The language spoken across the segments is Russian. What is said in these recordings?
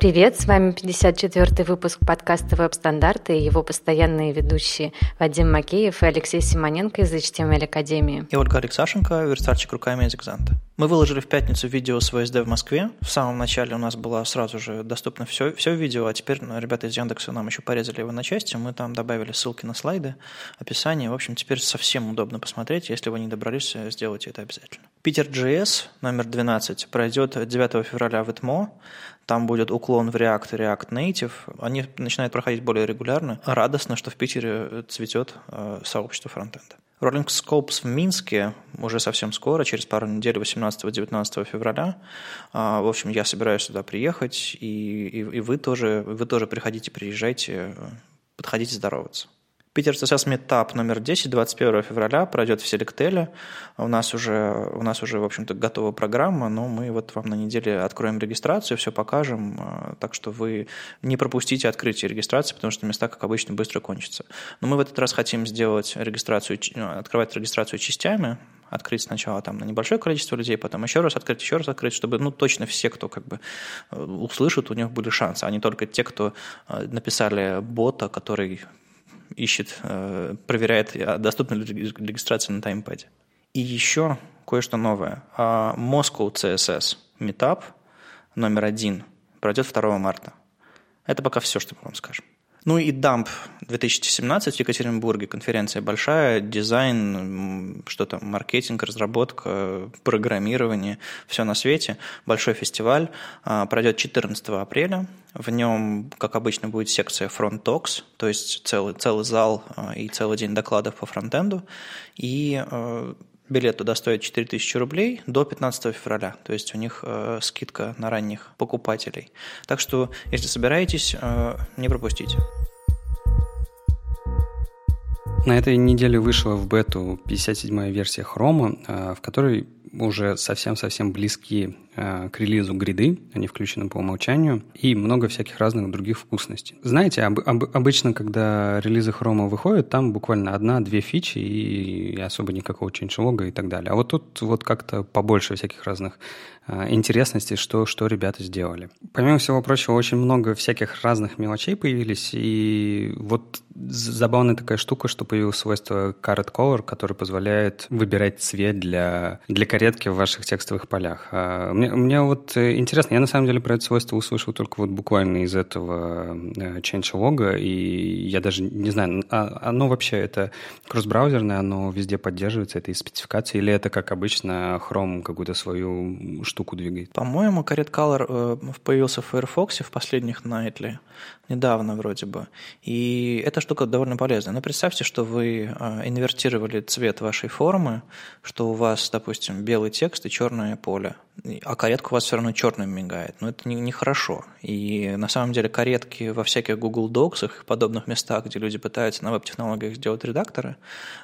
Привет, с вами 54-й выпуск подкаста «Веб-стандарты» и его постоянные ведущие Вадим Макеев и Алексей Симоненко из HTML Академии. И Ольга Алексашенко, верстальщик руками из Экзанта. Мы выложили в пятницу видео с ВСД в Москве. В самом начале у нас было сразу же доступно все, все видео, а теперь ну, ребята из Яндекса нам еще порезали его на части. Мы там добавили ссылки на слайды, описание. В общем, теперь совсем удобно посмотреть. Если вы не добрались, сделайте это обязательно. Питер GS номер 12 пройдет 9 февраля в ИТМО. Там будет уклон в React React Native. Они начинают проходить более регулярно. Радостно, что в Питере цветет э, сообщество фронтенда. Rolling Scopes в Минске уже совсем скоро, через пару недель, 18-19 февраля. А, в общем, я собираюсь сюда приехать, и, и, и вы, тоже, вы тоже приходите, приезжайте, подходите здороваться. Питер CSS Meetup номер 10, 21 февраля, пройдет в Селектеле. У нас уже, у нас уже в общем-то, готова программа, но мы вот вам на неделе откроем регистрацию, все покажем, а, так что вы не пропустите открытие регистрации, потому что места, как обычно, быстро кончатся. Но мы в этот раз хотим сделать регистрацию, ну, открывать регистрацию частями, открыть сначала там на небольшое количество людей, потом еще раз открыть, еще раз открыть, чтобы ну, точно все, кто как бы э, услышат, у них были шансы, а не только те, кто э, написали бота, который ищет, э, проверяет, а доступна ли регистрация на таймпаде. И еще кое-что новое. А, Moscow CSS Meetup номер один пройдет 2 марта. Это пока все, что мы вам скажем. Ну и Dump 2017 в Екатеринбурге, конференция большая, дизайн, что там, маркетинг, разработка, программирование, все на свете. Большой фестиваль, а, пройдет 14 апреля. В нем, как обычно, будет секция Front Talks, то есть целый, целый зал а, и целый день докладов по фронтенду. И а, Билет туда стоит 4000 рублей до 15 февраля, то есть у них э, скидка на ранних покупателей. Так что, если собираетесь, э, не пропустите. На этой неделе вышла в бету 57-я версия Chrome, э, в которой уже совсем-совсем близки э, к релизу гриды, они включены по умолчанию, и много всяких разных других вкусностей. Знаете, об, об, обычно, когда релизы хрома выходят, там буквально одна-две фичи и особо никакого ченчлога и так далее. А вот тут вот как-то побольше всяких разных э, интересностей, что, что ребята сделали. Помимо всего прочего, очень много всяких разных мелочей появились, и вот забавная такая штука, что появилось свойство Carrot Color, которое позволяет выбирать цвет для, для каретки в ваших текстовых полях. А мне, мне вот интересно, я на самом деле про это свойство услышал только вот буквально из этого э, changelog, и я даже не знаю, а оно вообще это кросс-браузерное, оно везде поддерживается, это из спецификации, или это, как обычно, Chrome какую-то свою штуку двигает? По-моему, Carrot Color э, появился в Firefox в последних Nightly, недавно вроде бы, и эта штука довольно полезная. Но представьте, что вы инвертировали цвет вашей формы, что у вас, допустим, белый текст и черное поле а каретка у вас все равно черным мигает. Но это нехорошо. Не, и на самом деле каретки во всяких Google Docs и подобных местах, где люди пытаются на веб-технологиях сделать редакторы,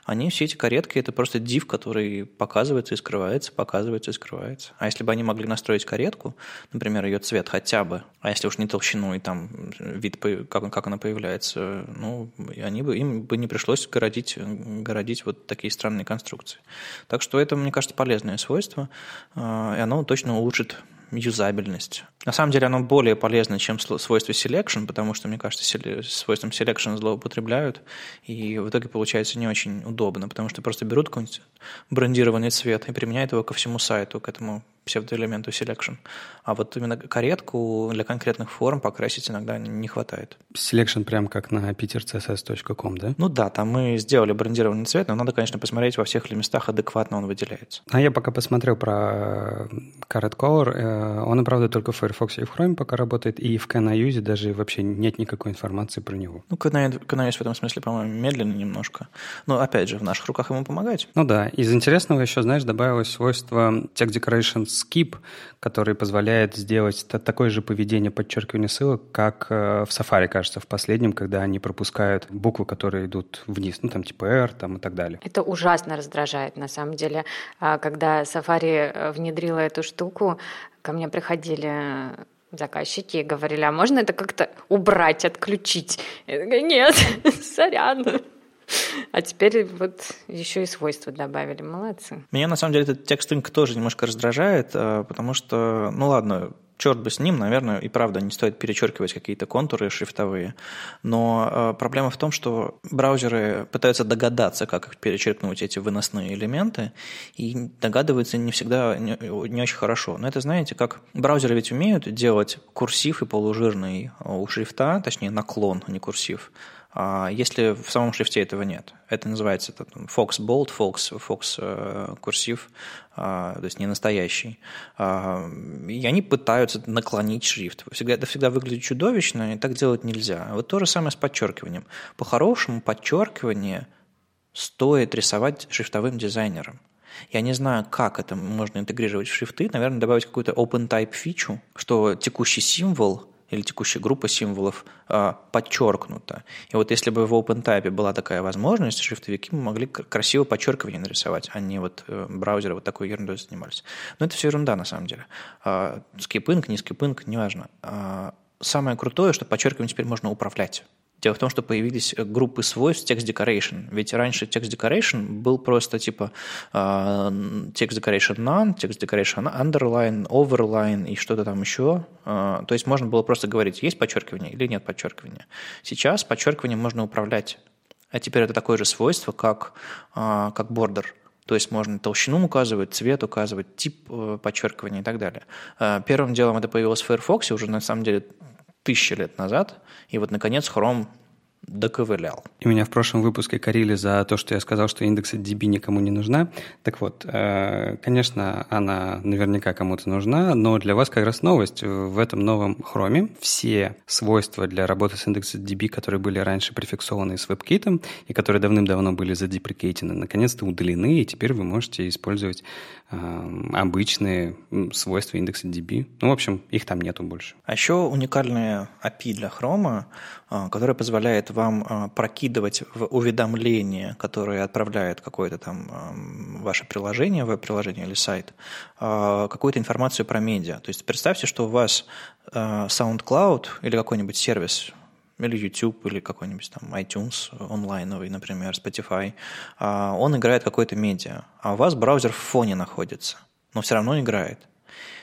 они все эти каретки – это просто div, который показывается и скрывается, показывается и скрывается. А если бы они могли настроить каретку, например, ее цвет хотя бы, а если уж не толщину и там вид, как, как она появляется, ну, они бы, им бы не пришлось городить, городить вот такие странные конструкции. Так что это, мне кажется, полезное свойство, а, и оно точно улучшит юзабельность. На самом деле оно более полезно, чем свойство selection, потому что, мне кажется, свойством selection злоупотребляют, и в итоге получается не очень удобно, потому что просто берут какой-нибудь брендированный цвет и применяют его ко всему сайту, к этому псевдоэлементу selection. А вот именно каретку для конкретных форм покрасить иногда не хватает. Selection прям как на petercss.com, да? Ну да, там мы сделали брендированный цвет, но надо, конечно, посмотреть во всех ли местах адекватно он выделяется. А я пока посмотрел про Carrot Color, э, он, правда, только в Firefox и в Chrome пока работает, и в CanIUse даже вообще нет никакой информации про него. Ну, CanIUse в этом смысле, по-моему, медленно немножко. Но, опять же, в наших руках ему помогать. Ну да, из интересного еще, знаешь, добавилось свойство Text Decorations skip, который позволяет сделать такое же поведение подчеркивания ссылок, как э, в Safari, кажется, в последнем, когда они пропускают буквы, которые идут вниз, ну там типа R там, и так далее. Это ужасно раздражает, на самом деле. А, когда Safari э, внедрила эту штуку, ко мне приходили заказчики и говорили, а можно это как-то убрать, отключить? Я такая, нет, сорян. А теперь вот еще и свойства добавили. Молодцы. Меня на самом деле этот текстинг тоже немножко раздражает, э, потому что, ну ладно, черт бы с ним, наверное, и правда не стоит перечеркивать какие-то контуры шрифтовые. Но э, проблема в том, что браузеры пытаются догадаться, как перечеркнуть эти выносные элементы, и догадываются не всегда не, не очень хорошо. Но это, знаете, как браузеры ведь умеют делать курсив и полужирный у шрифта, точнее наклон, а не курсив. А если в самом шрифте этого нет. Это называется это, Fox Bold, Fox, Fox э, курсив, а, то есть не настоящий. А, и они пытаются наклонить шрифт. Всегда, это всегда выглядит чудовищно, и так делать нельзя. Вот то же самое с подчеркиванием. По-хорошему подчеркивание стоит рисовать шрифтовым дизайнером. Я не знаю, как это можно интегрировать в шрифты. Наверное, добавить какую-то open-type фичу, что текущий символ или текущая группа символов а, подчеркнута. И вот если бы в OpenType была такая возможность, шрифтовики могли красиво подчеркивание нарисовать, а не вот э, браузеры вот такой ерундой занимались. Но это все ерунда на самом деле. А, скипинг, не скипинг, неважно. А, самое крутое, что подчеркивание теперь можно управлять. Дело в том, что появились э, группы свойств text decoration. Ведь раньше text decoration был просто типа uh, text decoration none, text decoration underline, overline и что-то там еще. Uh, то есть можно было просто говорить, есть подчеркивание или нет подчеркивания. Сейчас подчеркивание можно управлять. А теперь это такое же свойство, как, uh, как border. То есть можно толщину указывать, цвет указывать, тип э, подчеркивания и так далее. Первым делом это появилось в Firefox, уже на самом деле тысячи лет назад, и вот, наконец, Chrome доковылял. И меня в прошлом выпуске корили за то, что я сказал, что индекс DB никому не нужна. Так вот, э, конечно, она наверняка кому-то нужна, но для вас как раз новость. В этом новом хроме все свойства для работы с индексом DB, которые были раньше префиксованы с WebKit и которые давным-давно были задеприкейтены, наконец-то удалены, и теперь вы можете использовать обычные свойства индекса DB. Ну, в общем, их там нету больше. А еще уникальная API для Chrome, э, которая позволяет вам а, прокидывать в уведомления, которые отправляет какое-то там ваше приложение, веб-приложение или сайт, какую-то информацию про медиа. То есть представьте, что у вас SoundCloud или какой-нибудь сервис или YouTube, или какой-нибудь там iTunes онлайновый, например, Spotify, он играет какое-то медиа, а у вас браузер в фоне находится, но все равно играет.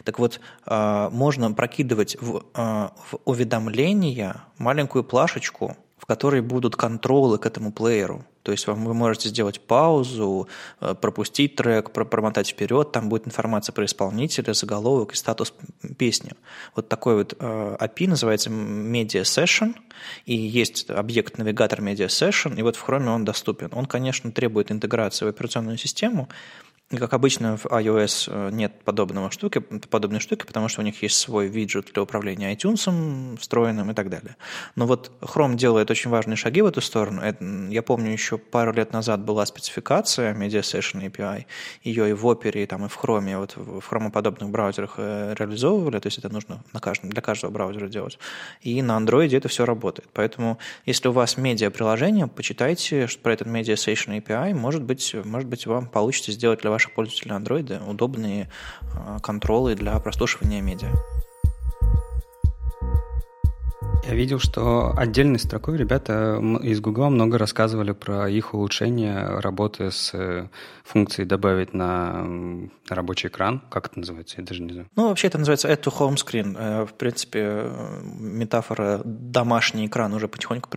Так вот, можно прокидывать в, в уведомления маленькую плашечку в которой будут контролы к этому плееру. То есть вам, вы можете сделать паузу, э, пропустить трек, промотать вперед, там будет информация про исполнителя, заголовок и статус песни. Вот такой вот э, API называется Media Session, и есть объект-навигатор Media Session, и вот в Chrome он доступен. Он, конечно, требует интеграции в операционную систему, как обычно, в iOS э, нет подобного штуки, подобной штуки, потому что у них есть свой виджет для управления iTunes встроенным и так далее. Но вот Chrome делает очень важные шаги в эту сторону. Это, я помню, еще пару лет назад была спецификация Media Session API. Ее и в Opera, и, там, и в Chrome, вот в хромоподобных браузерах э, реализовывали, то есть это нужно на каждом, для каждого браузера делать. И на Android это все работает. Поэтому, если у вас медиа-приложение, почитайте про этот Media Session API, может быть, может быть, вам получится сделать для вашего ваших пользователей Android удобные а, контролы для прослушивания медиа. Я видел, что отдельной строкой ребята из Google много рассказывали про их улучшение работы с э, функцией добавить на рабочий экран. Как это называется? Я даже не знаю. Ну, вообще это называется add to home screen. Э, в принципе, метафора домашний экран уже потихоньку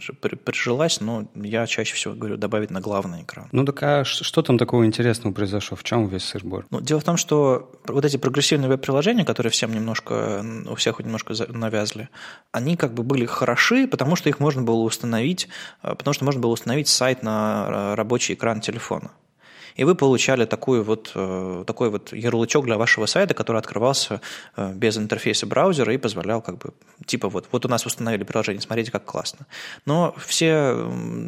прижилась, но я чаще всего говорю добавить на главный экран. Ну, так а что там такого интересного произошло? В чем весь сырбор? Ну, дело в том, что вот эти прогрессивные веб-приложения, которые всем немножко, у всех немножко навязли, они как бы были хороши, потому что их можно было установить, э, потому что можно было установить сайт на э, рабочий экран телефона. И вы получали такую вот, э, такой вот ярлычок для вашего сайта, который открывался без интерфейса браузера и позволял как бы, типа вот, вот у нас установили приложение, смотрите, как классно. Но все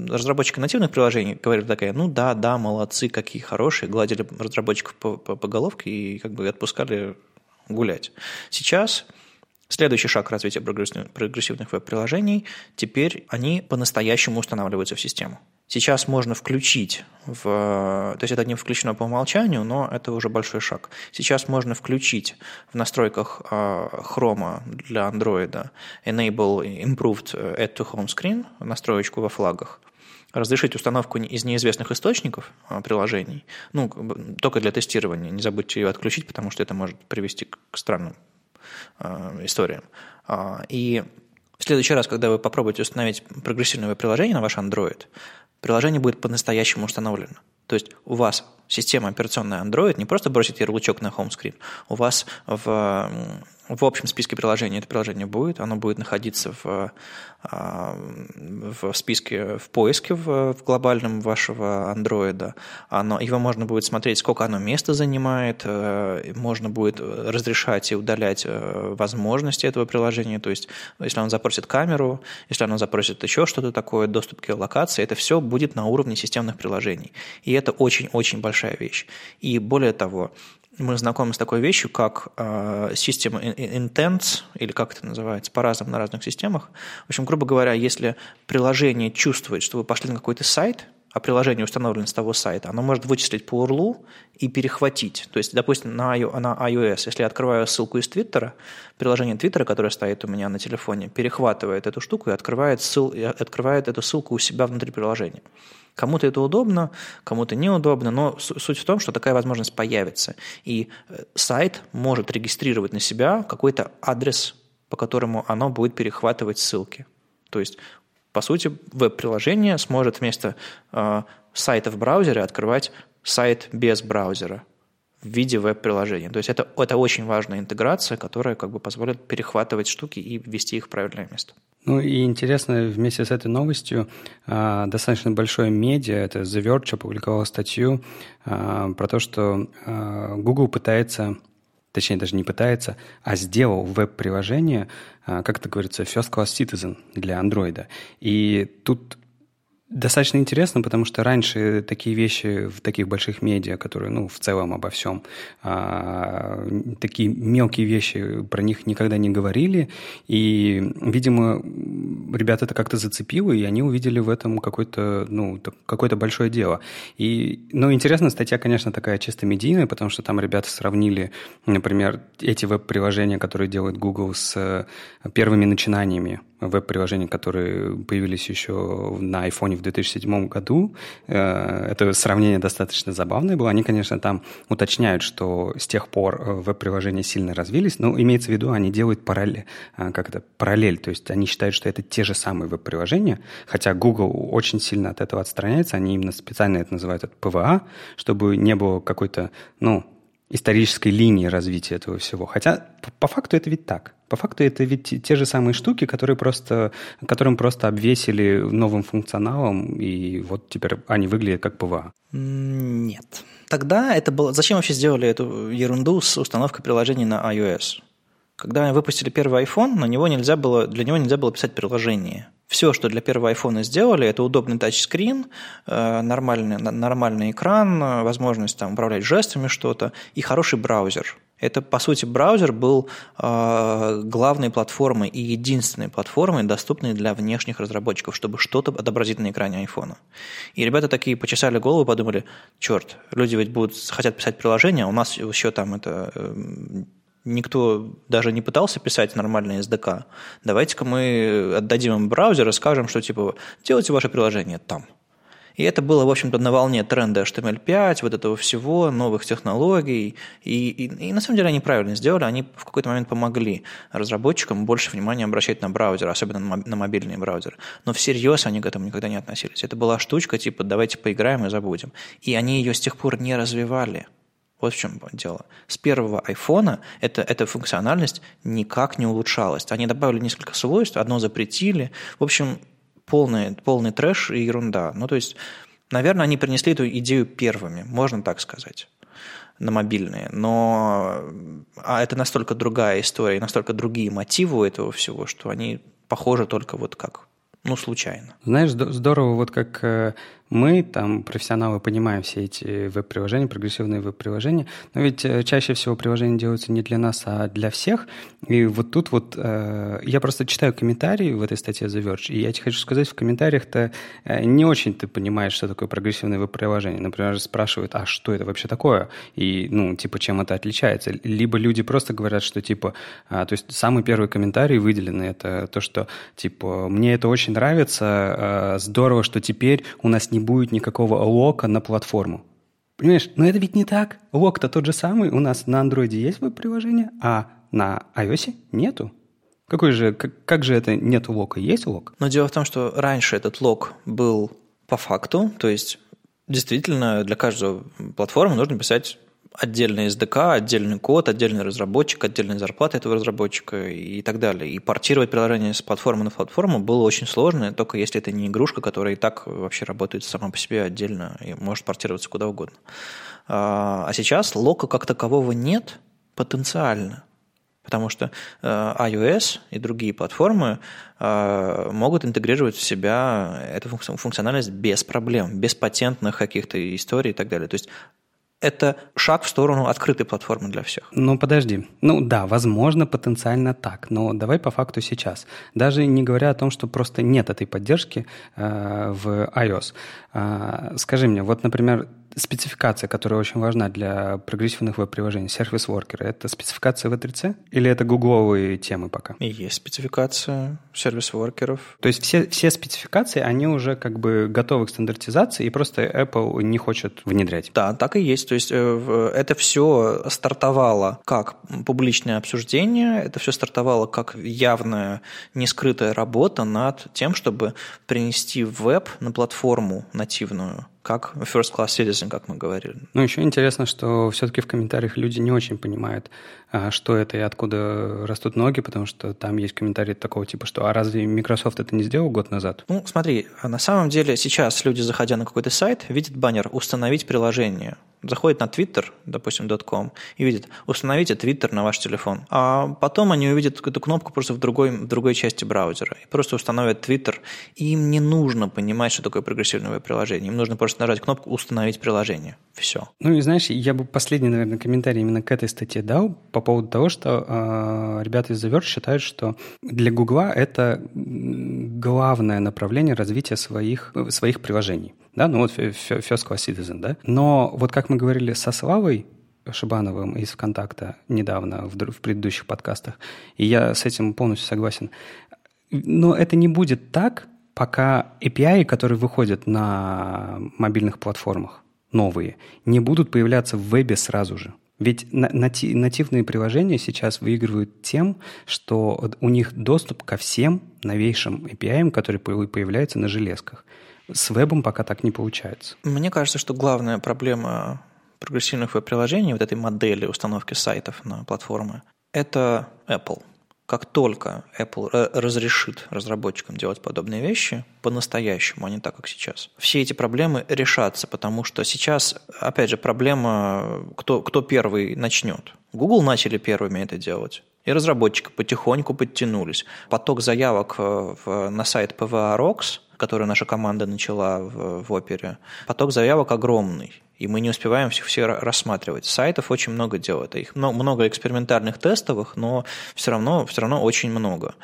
разработчики нативных приложений говорили такая, ну да, да, молодцы, какие хорошие, гладили разработчиков по, по, по головке и как бы отпускали гулять. Сейчас Следующий шаг развития прогрессивных веб-приложений – теперь они по-настоящему устанавливаются в систему. Сейчас можно включить, в, то есть это не включено по умолчанию, но это уже большой шаг. Сейчас можно включить в настройках а, Chrome для Android Enable Improved Add to Home Screen, настроечку во флагах, разрешить установку из неизвестных источников а, приложений, ну, только для тестирования. Не забудьте ее отключить, потому что это может привести к странным э, историям. И в следующий раз, когда вы попробуете установить прогрессивное приложение на ваш Android, приложение будет по-настоящему установлено. То есть у вас система операционная Android не просто бросит ярлычок на screen, у вас в в общем списке приложений это приложение будет, оно будет находиться в, а, в списке, в поиске в, в глобальном вашего андроида. Оно, его можно будет смотреть, сколько оно места занимает, э, можно будет разрешать и удалять э, возможности этого приложения, то есть если оно запросит камеру, если оно запросит еще что-то такое, доступ к локации, это все будет на уровне системных приложений. И это очень-очень большая вещь. И более того, мы знакомы с такой вещью, как э, System Intents, или как это называется, по-разному на разных системах. В общем, грубо говоря, если приложение чувствует, что вы пошли на какой-то сайт, а приложение установлено с того сайта, оно может вычислить по URL и перехватить. То есть, допустим, на iOS, если я открываю ссылку из Твиттера, приложение Твиттера, которое стоит у меня на телефоне, перехватывает эту штуку и открывает, ссыл, открывает эту ссылку у себя внутри приложения. Кому-то это удобно, кому-то неудобно, но суть в том, что такая возможность появится. И э, сайт может регистрировать на себя какой-то адрес, по которому оно будет перехватывать ссылки. То есть, по сути, веб-приложение сможет вместо э, сайта в браузере открывать сайт без браузера в виде веб-приложения. То есть это, это очень важная интеграция, которая как бы позволит перехватывать штуки и ввести их в правильное место. Ну и интересно, вместе с этой новостью а, достаточно большое медиа, это The Verge, опубликовало статью а, про то, что а, Google пытается, точнее даже не пытается, а сделал веб-приложение, как это говорится, First Class Citizen для Android. И тут Достаточно интересно, потому что раньше такие вещи в таких больших медиа, которые, ну, в целом обо всем, а, такие мелкие вещи про них никогда не говорили, и, видимо, ребята это как-то зацепило, и они увидели в этом какое-то, ну, какое-то большое дело. И, ну, интересно, статья, конечно, такая чисто медийная, потому что там ребята сравнили, например, эти веб-приложения, которые делает Google, с первыми начинаниями веб-приложений, которые появились еще на iPhone в 2007 году. Э, это сравнение достаточно забавное было. Они, конечно, там уточняют, что с тех пор э, веб-приложения сильно развились, но имеется в виду, они делают параллель, э, как это, параллель, то есть они считают, что это те же самые веб-приложения, хотя Google очень сильно от этого отстраняется, они именно специально это называют это PVA, чтобы не было какой-то, ну, исторической линии развития этого всего. Хотя по факту это ведь так. По факту это ведь те же самые штуки, которые просто, которым просто обвесили новым функционалом, и вот теперь они выглядят как PWA. Нет. Тогда это было... Зачем вообще сделали эту ерунду с установкой приложений на iOS? Когда выпустили первый iPhone, на него нельзя было, для него нельзя было писать приложение. Все, что для первого iPhone сделали, это удобный тачскрин, э, нормальный, нормальный экран, возможность там, управлять жестами что-то и хороший браузер. Это, по сути, браузер был э, главной платформой и единственной платформой, доступной для внешних разработчиков, чтобы что-то отобразить на экране айфона. И ребята такие почесали голову и подумали, черт, люди ведь будут хотят писать приложение, у нас еще там это э, никто даже не пытался писать нормальный SDK, давайте-ка мы отдадим им браузер и скажем, что типа делайте ваше приложение там. И это было, в общем-то, на волне тренда HTML5, вот этого всего, новых технологий. И, и, и на самом деле они правильно сделали, они в какой-то момент помогли разработчикам больше внимания обращать на браузер, особенно на, на мобильный браузер. Но всерьез они к этому никогда не относились. Это была штучка типа «давайте поиграем и забудем». И они ее с тех пор не развивали. Вот в чем дело. С первого айфона эта, эта функциональность никак не улучшалась. Они добавили несколько свойств, одно запретили. В общем, полный, полный трэш и ерунда. Ну, то есть, наверное, они принесли эту идею первыми, можно так сказать на мобильные, но а это настолько другая история, настолько другие мотивы у этого всего, что они похожи только вот как, ну, случайно. Знаешь, здорово, вот как э, мы, там, профессионалы, понимаем все эти веб-приложения, прогрессивные веб-приложения, но ведь э, чаще всего приложения делаются не для нас, а для всех. И вот тут вот э, я просто читаю комментарии в этой статье The Verge, и я тебе хочу сказать, в комментариях-то э, не очень ты понимаешь, что такое прогрессивное веб-приложение. Например, спрашивают, а что это вообще такое? И, ну, типа, чем это отличается? Либо люди просто говорят, что, типа, э, то есть самый первый комментарий выделенный, это то, что, типа, мне это очень нравится, э, здорово, что теперь у нас не будет никакого лока на платформу. Понимаешь, но это ведь не так. Лок-то тот же самый. У нас на андроиде есть веб-приложение, а на iOS нету. Какой же, как, как же это нет лока? Есть лок? Но дело в том, что раньше этот лок был по факту, то есть действительно для каждой платформы нужно писать отдельный SDK, отдельный код, отдельный разработчик, отдельная зарплата этого разработчика и так далее. И портировать приложение с платформы на платформу было очень сложно, только если это не игрушка, которая и так вообще работает сама по себе отдельно и может портироваться куда угодно. А, а сейчас лока как такового нет потенциально. Потому что э, iOS и другие платформы э, могут интегрировать в себя эту функциональность без проблем, без патентных каких-то историй и так далее. То есть это шаг в сторону открытой платформы для всех. Ну, подожди. Ну да, возможно, потенциально так, но давай по факту сейчас. Даже не говоря о том, что просто нет этой поддержки э, в iOS. Э, скажи мне, вот, например, спецификация, которая очень важна для прогрессивных веб-приложений, сервис-воркеры, это спецификация V3C или это гугловые темы пока? И есть спецификация сервис-воркеров. То есть все, все спецификации, они уже как бы готовы к стандартизации, и просто Apple не хочет внедрять? Да, так и есть. То есть э, это все стартовало как публичное обсуждение, это все стартовало как явная, нескрытая работа над тем, чтобы принести веб на платформу нативную как first class citizen, как мы говорили. Ну, еще интересно, что все-таки в комментариях люди не очень понимают, а, что это и откуда растут ноги, потому что там есть комментарии такого типа, что «А разве Microsoft это не сделал год назад?» Ну, смотри, на самом деле сейчас люди, заходя на какой-то сайт, видят баннер «Установить приложение» заходят на Twitter, допустим, .com, и видят, установите Twitter на ваш телефон. А потом они увидят эту кнопку просто в другой, в другой части браузера. И просто установят Twitter. И им не нужно понимать, что такое прогрессивное приложение. Им нужно просто нажать кнопку «Установить приложение». Все. Ну и знаешь, я бы последний, наверное, комментарий именно к этой статье дал по поводу того, что э, ребята из The считают, что для Гугла это главное направление развития своих, своих приложений да, ну вот First Class Citizen, да. Но вот как мы говорили со Славой Шибановым из ВКонтакта недавно в, в предыдущих подкастах, и я с этим полностью согласен, но это не будет так, пока API, которые выходят на мобильных платформах, новые, не будут появляться в вебе сразу же. Ведь нативные приложения сейчас выигрывают тем, что у них доступ ко всем новейшим API, которые появляются на железках. С вебом пока так не получается. Мне кажется, что главная проблема прогрессивных веб-приложений, вот этой модели установки сайтов на платформы, это Apple. Как только Apple разрешит разработчикам делать подобные вещи по-настоящему, а не так, как сейчас, все эти проблемы решатся, потому что сейчас, опять же, проблема, кто, кто первый начнет. Google начали первыми это делать. И разработчики потихоньку подтянулись. Поток заявок э, в, на сайт PVA Rocks, который наша команда начала в, в опере, поток заявок огромный. И мы не успеваем всех все рассматривать. Сайтов очень много делают. Их много экспериментальных тестовых, но все равно, все равно очень много.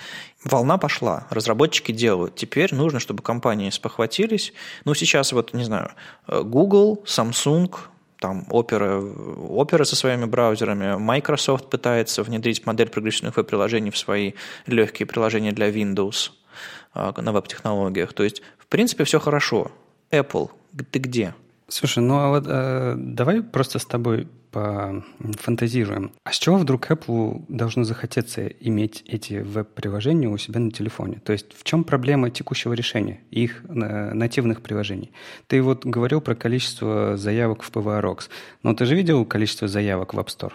Волна пошла, разработчики делают. Теперь нужно, чтобы компании спохватились. Ну, сейчас вот, не знаю, э, Google, Samsung, там Opera, Opera со своими браузерами, Microsoft пытается внедрить модель прогрессивных веб-приложений в свои легкие приложения для Windows а, на веб-технологиях. То есть, в принципе, все хорошо. Apple, ты где? Слушай, ну а вот э, давай просто с тобой пофантазируем. А с чего вдруг Apple должно захотеться иметь эти веб-приложения у себя на телефоне? То есть в чем проблема текущего решения их э, нативных приложений? Ты вот говорил про количество заявок в PVRox, но ты же видел количество заявок в App Store?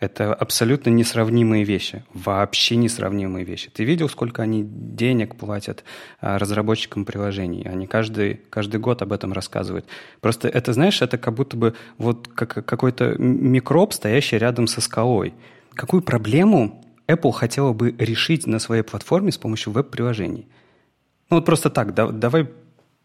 Это абсолютно несравнимые вещи, вообще несравнимые вещи. Ты видел, сколько они денег платят а, разработчикам приложений? Они каждый, каждый год об этом рассказывают. Просто это, знаешь, это как будто бы вот как, какой-то микроб, стоящий рядом со скалой. Какую проблему Apple хотела бы решить на своей платформе с помощью веб-приложений? Ну вот просто так, да, давай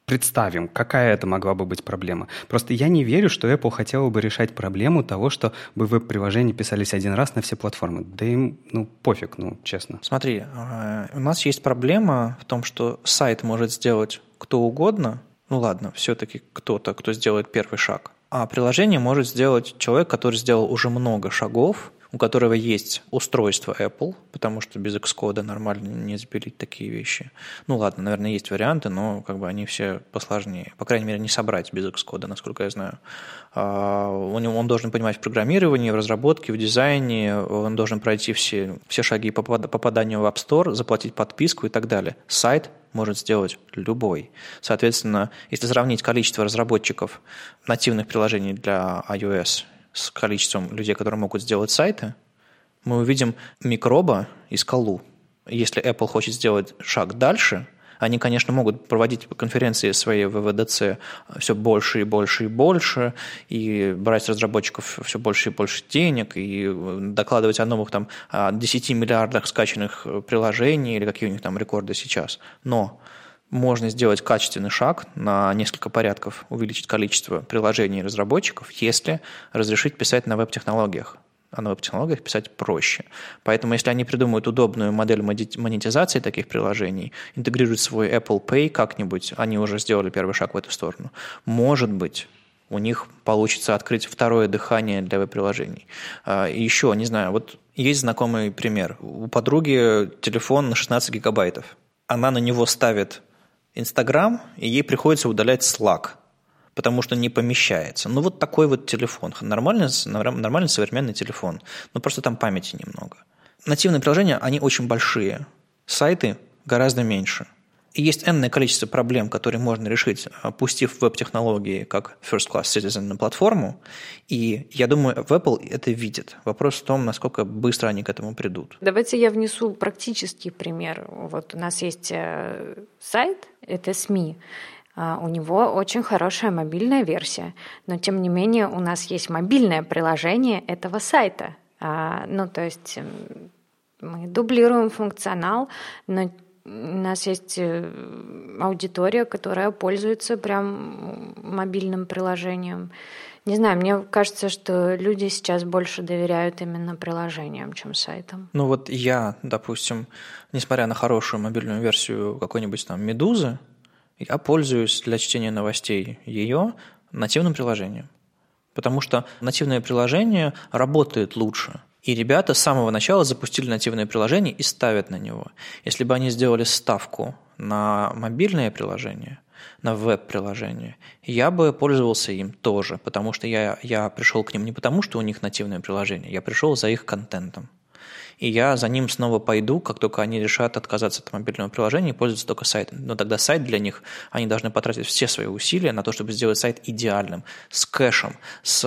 представим, какая это могла бы быть проблема. Просто я не верю, что Apple хотела бы решать проблему того, что бы веб-приложения писались один раз на все платформы. Да им, ну, пофиг, ну, честно. Смотри, а, у нас есть проблема в том, что сайт может сделать кто угодно, ну ладно, все-таки кто-то, кто сделает первый шаг, а приложение может сделать человек, который сделал уже много шагов, у которого есть устройство Apple, потому что без Xcode нормально не запилить такие вещи. Ну ладно, наверное, есть варианты, но как бы они все посложнее. По крайней мере, не собрать без Xcode, насколько я знаю. А, он должен понимать в программировании, в разработке, в дизайне, он должен пройти все, все шаги по попаданию в App Store, заплатить подписку и так далее. Сайт может сделать любой. Соответственно, если сравнить количество разработчиков нативных приложений для iOS с количеством людей, которые могут сделать сайты, мы увидим микроба и скалу. Если Apple хочет сделать шаг дальше – они, конечно, могут проводить конференции свои в ВВДЦ все больше и больше и больше, и брать с разработчиков все больше и больше денег, и докладывать о новых там 10 миллиардах скачанных приложений или какие у них там рекорды сейчас. Но можно сделать качественный шаг на несколько порядков, увеличить количество приложений и разработчиков, если разрешить писать на веб-технологиях о новых технологиях писать проще. Поэтому если они придумают удобную модель монетизации таких приложений, интегрируют свой Apple Pay как-нибудь, они уже сделали первый шаг в эту сторону, может быть, у них получится открыть второе дыхание для веб-приложений. А, и еще, не знаю, вот есть знакомый пример. У подруги телефон на 16 гигабайтов. Она на него ставит Инстаграм, и ей приходится удалять Slack – потому что не помещается. Ну, вот такой вот телефон. Нормальный, нормальный современный телефон. Но просто там памяти немного. Нативные приложения, они очень большие. Сайты гораздо меньше. Есть энное количество проблем, которые можно решить, опустив веб-технологии как First Class Citizen на платформу. И я думаю, в Apple это видит. Вопрос в том, насколько быстро они к этому придут. Давайте я внесу практический пример. Вот у нас есть э, сайт, это СМИ. А, у него очень хорошая мобильная версия, но тем не менее у нас есть мобильное приложение этого сайта. А, ну, то есть мы дублируем функционал, но у нас есть э, аудитория, которая пользуется прям мобильным приложением. Не знаю, мне кажется, что люди сейчас больше доверяют именно приложениям, чем сайтам. Ну вот я, допустим, несмотря на хорошую мобильную версию какой-нибудь там «Медузы», я пользуюсь для чтения новостей ее нативным приложением. Потому что нативное приложение работает лучше. И ребята с самого начала запустили нативное приложение и ставят на него. Если бы они сделали ставку на мобильное приложение, на веб-приложение, я бы пользовался им тоже, потому что я, я пришел к ним не потому, что у них нативное приложение, я пришел за их контентом и я за ним снова пойду, как только они решат отказаться от мобильного приложения и пользоваться только сайтом. Но тогда сайт для них, они должны потратить все свои усилия на то, чтобы сделать сайт идеальным, с кэшем, с,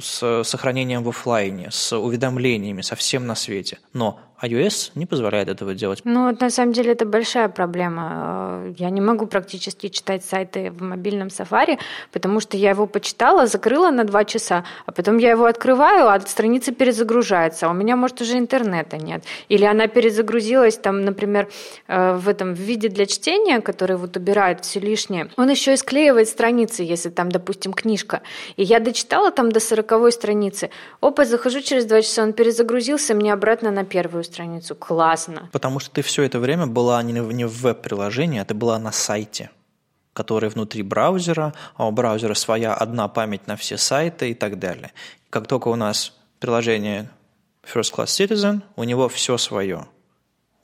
с сохранением в офлайне, с уведомлениями, со всем на свете. Но iOS не позволяет этого делать. Ну, на самом деле это большая проблема. Я не могу практически читать сайты в мобильном Safari, потому что я его почитала, закрыла на два часа, а потом я его открываю, а страница перезагружается. У меня, может, уже интернета нет. Или она перезагрузилась, там, например, э, в этом виде для чтения, который вот убирает все лишнее. Он еще и склеивает страницы, если там, допустим, книжка. И я дочитала там до сороковой страницы. Опа, захожу через два часа, он перезагрузился мне обратно на первую. Классно. Потому что ты все это время была не в веб-приложении, а ты была на сайте который внутри браузера, а у браузера своя одна память на все сайты и так далее. Как только у нас приложение First Class Citizen, у него все свое.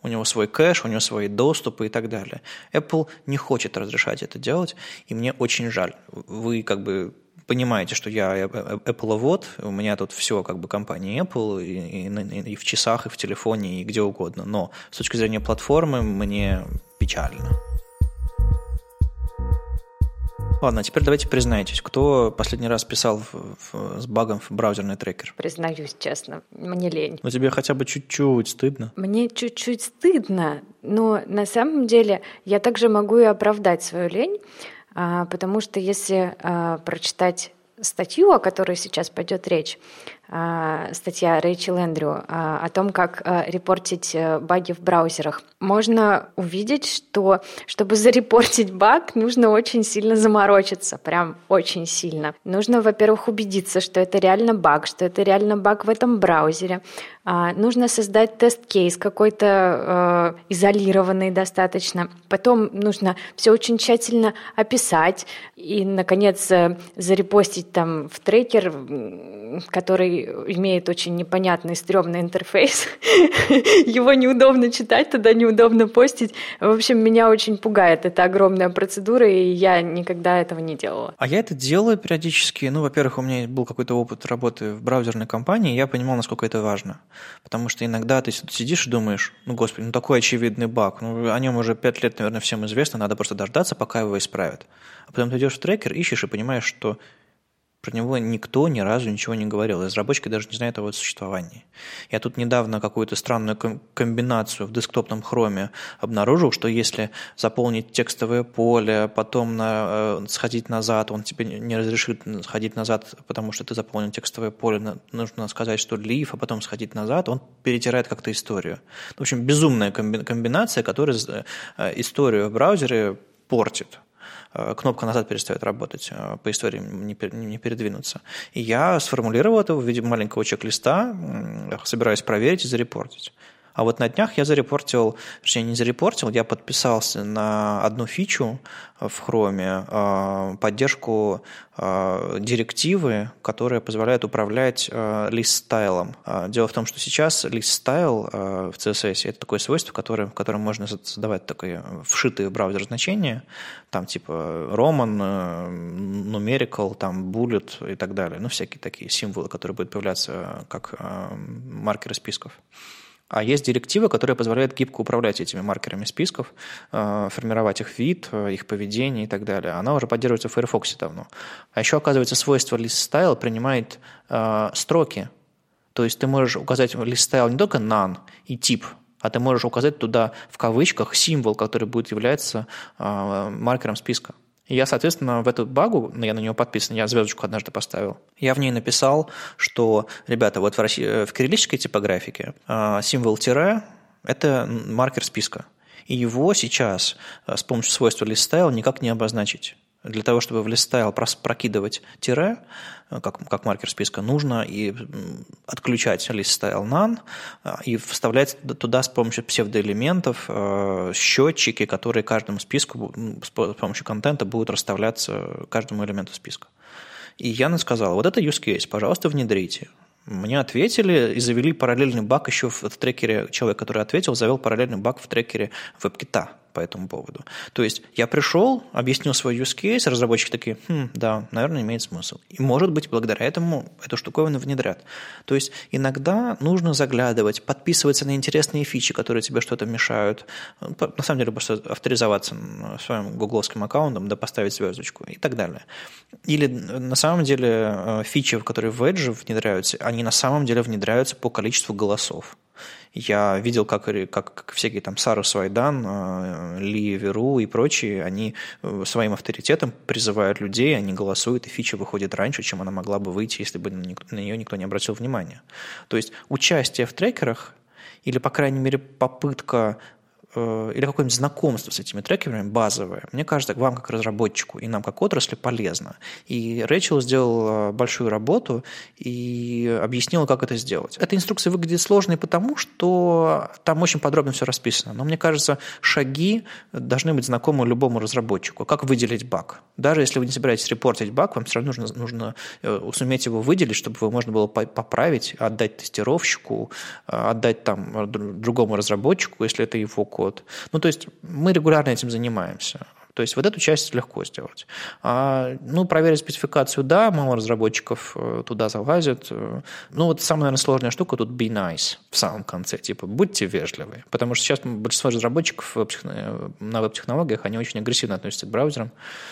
У него свой кэш, у него свои доступы и так далее. Apple не хочет разрешать это делать, и мне очень жаль. Вы как бы понимаете, что я Apple вот, у меня тут все как бы компания Apple и, и, и в часах, и в телефоне, и где угодно. Но с точки зрения платформы мне печально. Ладно, а теперь давайте признайтесь, кто последний раз писал в, в, с багом в браузерный трекер? Признаюсь честно, мне лень. Но тебе хотя бы чуть-чуть стыдно? Мне чуть-чуть стыдно, но на самом деле я также могу и оправдать свою лень, потому что если а, прочитать статью, о которой сейчас пойдет речь, а, статья Рэйчел Эндрю а, о том, как а, репортить э, баги в браузерах. Можно увидеть, что чтобы зарепортить баг, нужно очень сильно заморочиться, прям очень сильно. Нужно, во-первых, убедиться, что это реально баг, что это реально баг в этом браузере. Нужно создать тест-кейс какой-то э, изолированный достаточно. Потом нужно все очень тщательно описать и, наконец, э, зарепостить там в трекер, который имеет очень непонятный, стрёмный интерфейс. Его неудобно читать, туда неудобно постить. В общем, меня очень пугает эта огромная процедура, и я никогда этого не делала. А я это делаю периодически. Ну, во-первых, у меня был какой-то опыт работы в браузерной компании, и я понимал, насколько это важно. Потому что иногда ты сидишь и думаешь, ну, господи, ну такой очевидный баг, ну, о нем уже пять лет, наверное, всем известно, надо просто дождаться, пока его исправят. А потом ты идешь в трекер, ищешь и понимаешь, что про него никто ни разу ничего не говорил. Разработчики даже не знают о его существовании. Я тут недавно какую-то странную комбинацию в десктопном хроме обнаружил, что если заполнить текстовое поле, потом на, э, сходить назад, он тебе не разрешит сходить назад, потому что ты заполнил текстовое поле, нужно сказать, что leave, а потом сходить назад, он перетирает как-то историю. В общем, безумная комбинация, которая э, историю в браузере портит. Э, кнопка назад перестает работать, э, по истории не, не передвинуться. И я сформулировал это в виде маленького чек-листа, собираюсь проверить и зарепортить. А вот на днях я зарепортил, точнее не зарепортил, я подписался на одну фичу в Chrome, а, поддержку а, директивы, которая позволяет управлять лист-стайлом. Дело в том, что сейчас лист-стайл в CSS – это такое свойство, которое, в котором можно задавать такое вшитые в браузер значения, там типа Roman, numerical, там bullet и так далее. Ну, всякие такие символы, которые будут появляться как маркеры списков. А есть директива, которая позволяет гибко управлять этими маркерами списков, э, формировать их вид, э, их поведение и так далее. Она уже поддерживается в Firefox давно. А еще, оказывается, свойство list-style принимает э, строки. То есть ты можешь указать list-style не только none и тип, а ты можешь указать туда в кавычках символ, который будет являться маркером списка. Я, соответственно, в эту багу, ну, я на нее подписан, я звездочку однажды поставил, я в ней написал, что, ребята, вот в, России, э, в кириллической типографике э, символ тире – это маркер списка. И его сейчас э, с помощью свойства list никак не обозначить. Для того, чтобы в листайл прокидывать тире, как, как маркер списка, нужно и отключать liststyle none э, и вставлять туда с помощью псевдоэлементов э, счетчики, которые каждому списку с помощью контента будут расставляться каждому элементу списка. И Яна сказала, вот это use case, пожалуйста, внедрите. Мне ответили и завели параллельный баг еще в трекере. Человек, который ответил, завел параллельный баг в трекере WebKit по этому поводу. То есть я пришел, объяснил свой use case, разработчики такие, хм, да, наверное, имеет смысл. И может быть, благодаря этому эту штуковину внедрят. То есть иногда нужно заглядывать, подписываться на интересные фичи, которые тебе что-то мешают. На самом деле, просто авторизоваться своим гугловским аккаунтом, да поставить звездочку и так далее. Или на самом деле э, фичи, которые в Edge внедряются, они на самом деле внедряются по количеству голосов. Я видел, как, как, как всякие там Сару Свайдан, э, Ли Веру и прочие, они э, своим авторитетом призывают людей, они голосуют, и фича выходит раньше, чем она могла бы выйти, если бы на нее никто не обратил внимания. То есть участие в трекерах или, по крайней мере, попытка или какое-нибудь знакомство с этими трекерами базовое, мне кажется, вам как разработчику и нам как отрасли полезно. И Рэчел сделал большую работу и объяснила, как это сделать. Эта инструкция выглядит сложной потому, что там очень подробно все расписано. Но мне кажется, шаги должны быть знакомы любому разработчику. Как выделить баг? Даже если вы не собираетесь репортить баг, вам все равно нужно, нужно э, суметь его выделить, чтобы его можно было поправить, отдать тестировщику, э, отдать там другому разработчику, если это его код. Ну, то есть мы регулярно этим занимаемся. То есть вот эту часть легко сделать. А, ну, проверить спецификацию, да, мало разработчиков э, туда залазят. Э, ну, вот самая, наверное, сложная штука тут be nice в самом конце. Типа, будьте вежливы. Потому что сейчас большинство разработчиков на веб-технологиях, они очень агрессивно относятся к браузерам,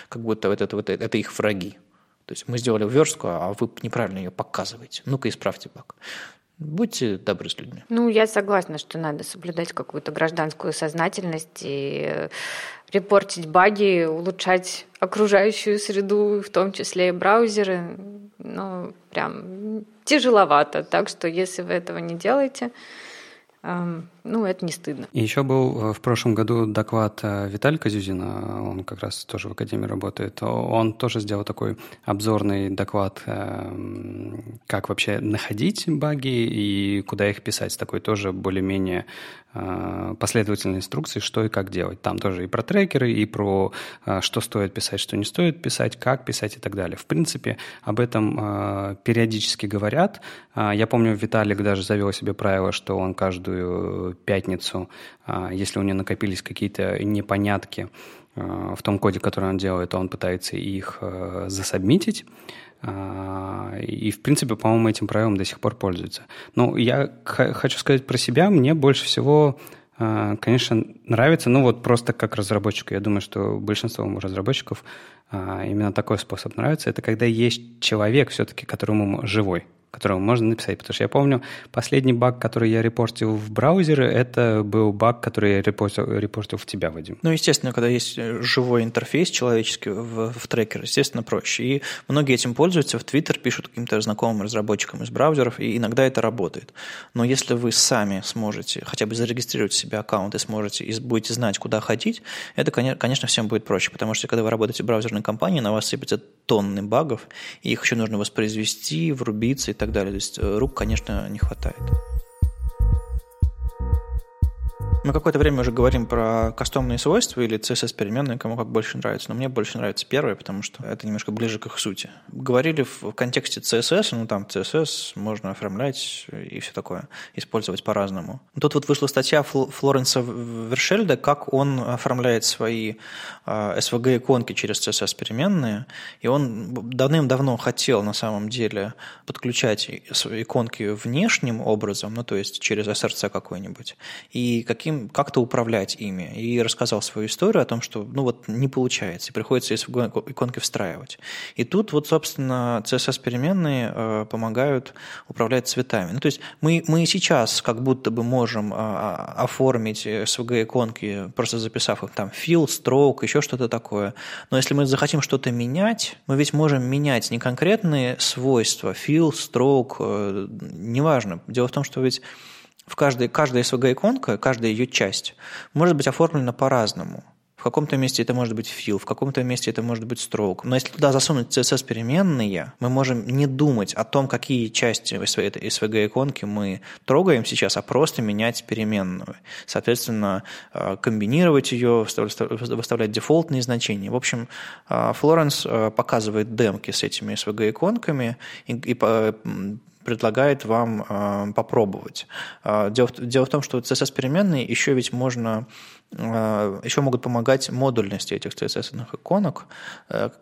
как будто вот это, вот это их враги. То есть мы сделали верстку, а вы неправильно ее показываете. Ну-ка, исправьте баг. Будьте добры с людьми. Ну, я согласна, что надо соблюдать какую-то гражданскую сознательность и э, репортить баги, улучшать окружающую среду, в том числе и браузеры. Ну, прям тяжеловато. Так что, если вы этого не делаете, эм, ну, это не стыдно. И еще был э, в прошлом году доклад э, Виталика Зюзина, он как раз тоже в Академии работает. Он тоже сделал такой обзорный доклад, как вообще находить баги и куда их писать. Такой тоже более-менее Э, последовательной инструкции, что и как делать. Там тоже и про трекеры, и про э, что стоит писать, что не стоит писать, как писать и так далее. В принципе, об этом э, периодически говорят. Я помню, Виталик даже завел себе правило, что он каждую пятницу, если у него накопились какие-то непонятки в том коде, который он делает, он пытается их засобмитить. А, и, в принципе, по-моему, этим правилом до сих пор пользуются. Но я хочу сказать про себя. Мне больше всего, а, конечно, нравится, ну вот просто как разработчику. Я думаю, что большинству разработчиков а, именно такой способ нравится. Это когда есть человек все-таки, которому живой которого можно написать. Потому что я помню, последний баг, который я репортил в браузере, это был баг, который я репортил, репортил в тебя, Вадим. Ну, естественно, когда есть э, живой интерфейс человеческий в, в трекер, естественно, проще. И многие этим пользуются, в Твиттер пишут каким-то знакомым разработчикам из браузеров, и иногда это работает. Но если вы сами сможете хотя бы зарегистрировать себе аккаунт и сможете и будете знать, куда ходить, это, конечно, всем будет проще, потому что когда вы работаете в браузерной компании, на вас сыпятся тонны багов, и их еще нужно воспроизвести, врубиться и так далее. То есть э, рук, конечно, не хватает. Мы какое-то время уже говорим про кастомные свойства или CSS-переменные, кому как больше нравится. Но мне больше нравится первое, потому что это немножко ближе к их сути. Говорили в контексте CSS, ну там CSS можно оформлять и все такое, использовать по-разному. Тут вот вышла статья Флоренса Вершельда, как он оформляет свои SVG-иконки а, через CSS-переменные, и он давным-давно хотел на самом деле подключать иконки внешним образом, ну то есть через SRC какой-нибудь, и каким как-то управлять ими. И рассказал свою историю о том, что ну вот не получается, и приходится иконки встраивать. И тут вот, собственно, CSS-переменные э, помогают управлять цветами. Ну, то есть мы, мы сейчас как будто бы можем э, оформить SVG-иконки, просто записав их там fill, stroke, еще что-то такое. Но если мы захотим что-то менять, мы ведь можем менять не конкретные свойства, fill, stroke, э, неважно. Дело в том, что ведь в каждой, каждая SVG-иконка, каждая ее часть может быть оформлена по-разному. В каком-то месте это может быть fill, в каком-то месте это может быть stroke. Но если туда засунуть CSS-переменные, мы можем не думать о том, какие части этой SVG-иконки мы трогаем сейчас, а просто менять переменную. Соответственно, э, комбинировать ее, выставлять дефолтные значения. В общем, э, Флоренс э, показывает демки с этими SVG-иконками и, и предлагает вам э, попробовать. Э, дело, дело в том, что CSS-переменные еще ведь можно э, еще могут помогать модульности этих CSS иконок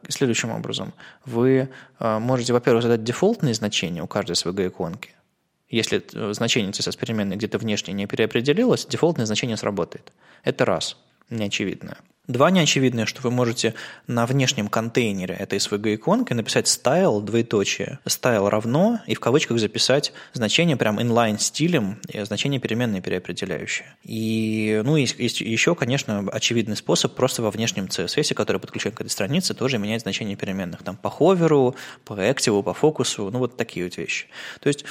следующим образом. Вы можете, во-первых, задать дефолтные значения у каждой SVG иконки. Если значение CSS переменной где-то внешне не переопределилось, дефолтное значение сработает. Это раз, неочевидное. Два неочевидные, что вы можете на внешнем контейнере этой SVG-иконки написать style, двоеточие, style равно, и в кавычках записать значение прям inline стилем, значение переменные переопределяющее. И, ну, есть, есть еще, конечно, очевидный способ просто во внешнем CSS, который подключен к этой странице, тоже менять значение переменных. Там по ховеру, по активу, по фокусу, ну, вот такие вот вещи. То есть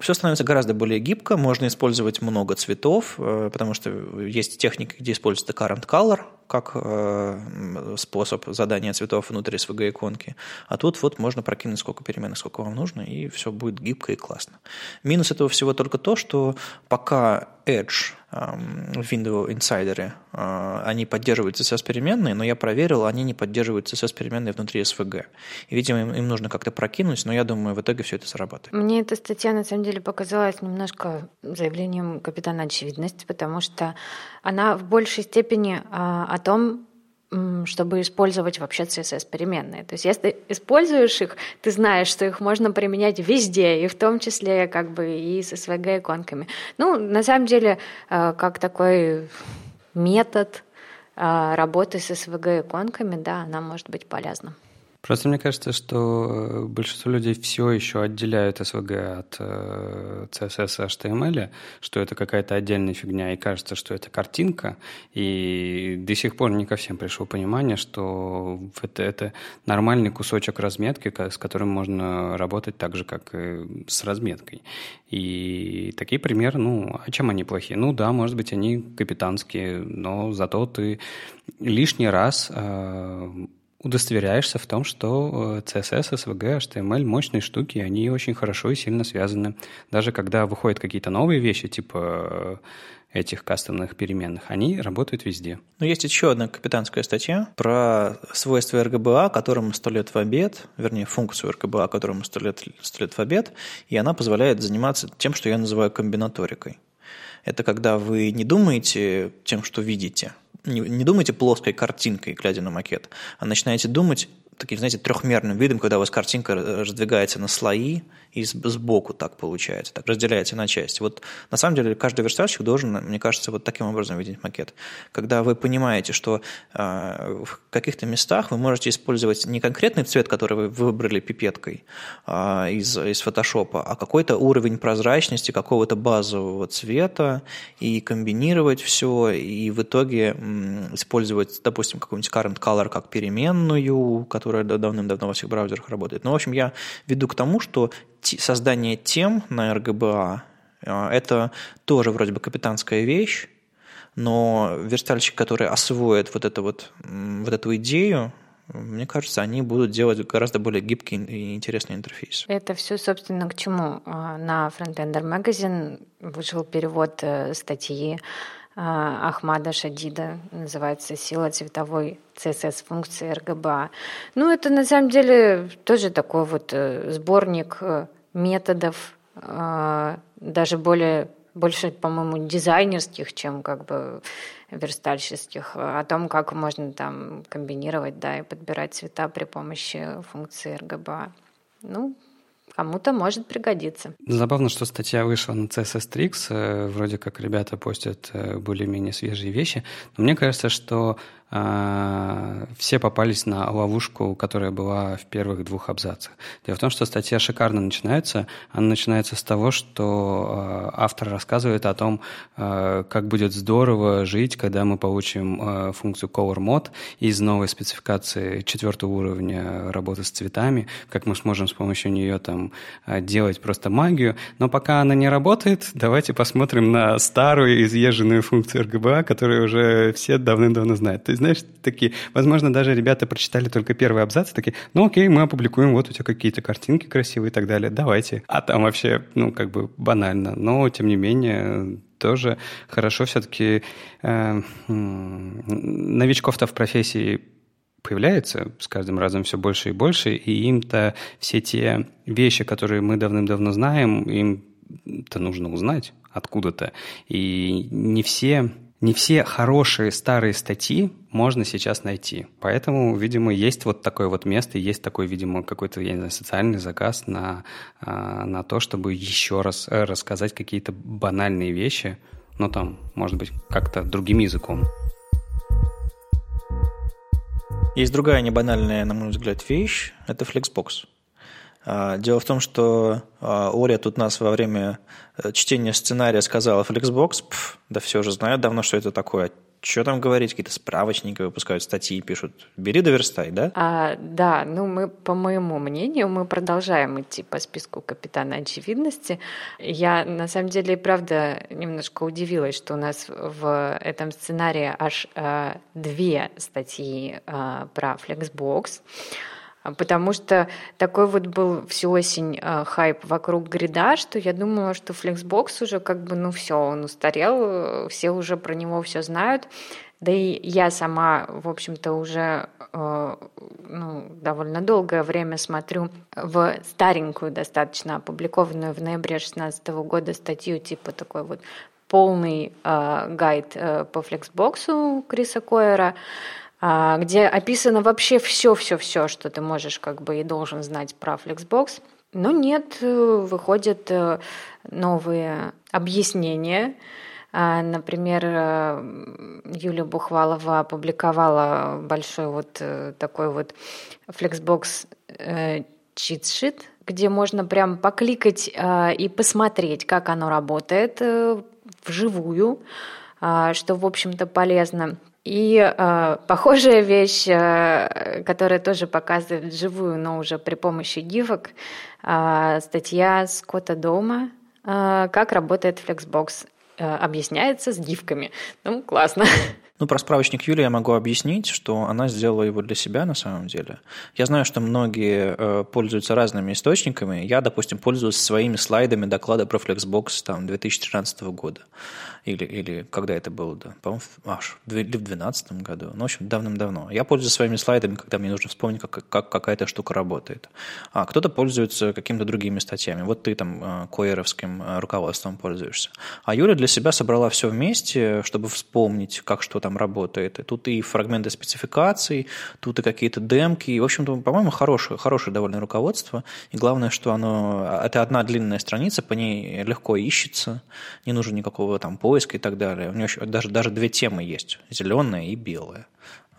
все становится гораздо более гибко, можно использовать много цветов, э, потому что есть техники, где используется current color как э, способ задания цветов внутри SVG-иконки, а тут вот можно прокинуть сколько переменных, сколько вам нужно, и все будет гибко и классно. Минус этого всего только то, что пока Edge в Windows Insider, э, они поддерживают CSS-переменные, но я проверил, они не поддерживают CSS-переменные внутри SVG. И, видимо, им, им нужно как-то прокинуть, но я думаю, в итоге все это сработает. Мне эта статья, на самом деле, показалась немножко заявлением капитана очевидности, потому что она в большей степени а, о том, чтобы использовать вообще CSS-переменные. То есть если используешь их, ты знаешь, что их можно применять везде, и в том числе как бы и с SVG-иконками. Ну, на самом деле, э, как такой метод э, работы с SVG-иконками, да, она может быть полезна. Просто мне кажется, что э, большинство людей все еще отделяют SVG от э, CSS и HTML, что это какая-то отдельная фигня, и кажется, что это картинка, и до сих пор не ко всем пришло понимание, что это, это нормальный кусочек разметки, с которым можно работать так же, как и с разметкой. И такие примеры, ну, а чем они плохие? Ну да, может быть, они капитанские, но зато ты лишний раз э, удостоверяешься в том, что CSS, SVG, HTML – мощные штуки, они очень хорошо и сильно связаны. Даже когда выходят какие-то новые вещи, типа э, этих кастомных переменных, они работают везде. Но есть еще одна капитанская статья про свойства RGBA, которому сто лет в обед, вернее, функцию RGBA, которому сто лет, сто лет в обед, и она позволяет заниматься тем, что я называю комбинаторикой. Это когда вы не думаете тем, что видите – не, не думайте плоской картинкой, глядя на макет, а начинаете думать таким, знаете, трехмерным видом, когда у вас картинка раздвигается на слои, и сбоку так получается, так разделяется на части. Вот на самом деле каждый верстальщик должен, мне кажется, вот таким образом видеть макет. Когда вы понимаете, что э, в каких-то местах вы можете использовать не конкретный цвет, который вы выбрали пипеткой э, из, из фотошопа, а какой-то уровень прозрачности какого-то базового цвета и комбинировать все, и в итоге м, использовать, допустим, какой-нибудь current color как переменную, которая давным-давно во всех браузерах работает. Но, в общем, я веду к тому, что создание тем на RGBA а, – это тоже вроде бы капитанская вещь, но верстальщик, который освоит вот, это вот, вот эту идею, мне кажется, они будут делать гораздо более гибкий и интересный интерфейс. Это все, собственно, к чему? А, на Frontender Magazine вышел перевод э, статьи Ахмада Шадида, называется «Сила цветовой CSS-функции RGBA». Ну, это на самом деле тоже такой вот э, сборник э, методов, а, даже более больше, по-моему, дизайнерских, чем как бы верстальщических, о том, как можно там комбинировать, да, и подбирать цвета при помощи функции RGBA. Ну, Кому-то может пригодиться. Забавно, что статья вышла на CSS Tricks. Э, вроде как ребята постят э, более-менее свежие вещи. Но мне кажется, что все попались на ловушку, которая была в первых двух абзацах. Дело в том, что статья шикарно начинается. Она начинается с того, что а, автор рассказывает о том, а, как будет здорово жить, когда мы получим функцию Color Mode из новой спецификации четвертого уровня работы с цветами, как мы сможем с помощью нее там делать просто магию. Но пока она не работает, давайте посмотрим на старую изъезженную функцию RGBA, которую уже все давным-давно знают. То есть знаешь, такие, возможно, даже ребята прочитали только первый абзац, такие, ну окей, мы опубликуем, вот у тебя какие-то картинки красивые и так далее, давайте. А там вообще, ну, как бы банально, но, тем не менее, тоже хорошо все-таки э, новичков-то в профессии появляется с каждым разом все больше и больше, и им-то все те вещи, которые мы давным-давно знаем, им-то нужно узнать откуда-то. И не все не все хорошие старые статьи можно сейчас найти. Поэтому, видимо, есть вот такое вот место, есть такой, видимо, какой-то, я не знаю, социальный заказ на, а, на то, чтобы еще раз э, рассказать какие-то банальные вещи, но там, может быть, как-то другим языком. Есть другая небанальная, на мой взгляд, вещь – это Flexbox. А, дело в том, что а, Оля тут нас во время э, чтения сценария сказала Flexbox, пф, да все же знают давно, что это такое. Что там говорить, какие-то справочники выпускают, статьи пишут. Бери да верстай, да? А, да, ну мы, по моему мнению, мы продолжаем идти по списку капитана очевидности. Я, на самом деле, правда, немножко удивилась, что у нас в этом сценарии аж э, две статьи э, про Flexbox. А, потому что такой вот был всю осень э, хайп вокруг грида, что я думала, что Flexbox уже как бы, ну все, он устарел, все уже про него все знают. Да и я сама, в общем-то, уже э, ну, довольно долгое время смотрю в старенькую, достаточно опубликованную в ноябре 2016 года статью типа такой вот полный э, гайд э, по Flexbox Криса Койера. А, где описано вообще все-все-все, что ты можешь как бы и должен знать про Flexbox. Но нет, э, выходят э, новые объяснения А, например, э, Юлия Бухвалова опубликовала большой вот такой вот Flexbox чит-шит, где можно прям покликать и посмотреть, как оно работает вживую, что, в общем-то, полезно. И э, похожая вещь, э, которая тоже показывает живую, но уже при помощи гифок, э, статья Скотта Дома э, «Как работает Flexbox». Э, объясняется с гифками. Ну, классно. Ну, про справочник Юли я могу объяснить, что она сделала его для себя на самом деле. Я знаю, что многие э, пользуются разными источниками. Я, допустим, пользуюсь своими слайдами доклада про Flexbox там, 2013 года или, или когда это было, да, по-моему, аж в 2012 году, ну, в общем, давным-давно. Я пользуюсь своими слайдами, когда мне нужно вспомнить, как, как какая-то штука работает. А кто-то пользуется какими-то другими статьями. Вот ты там э, коеровским э, руководством пользуешься. А Юля для себя собрала все вместе, чтобы вспомнить, как что там работает. И тут и фрагменты спецификаций, тут и какие-то демки. И, в общем-то, по-моему, хорошее, хорошее довольно руководство. И главное, что оно... Это одна длинная страница, по ней легко ищется, не нужно никакого там поиска поиск и так далее. У него еще даже, даже две темы есть, зеленая и белая.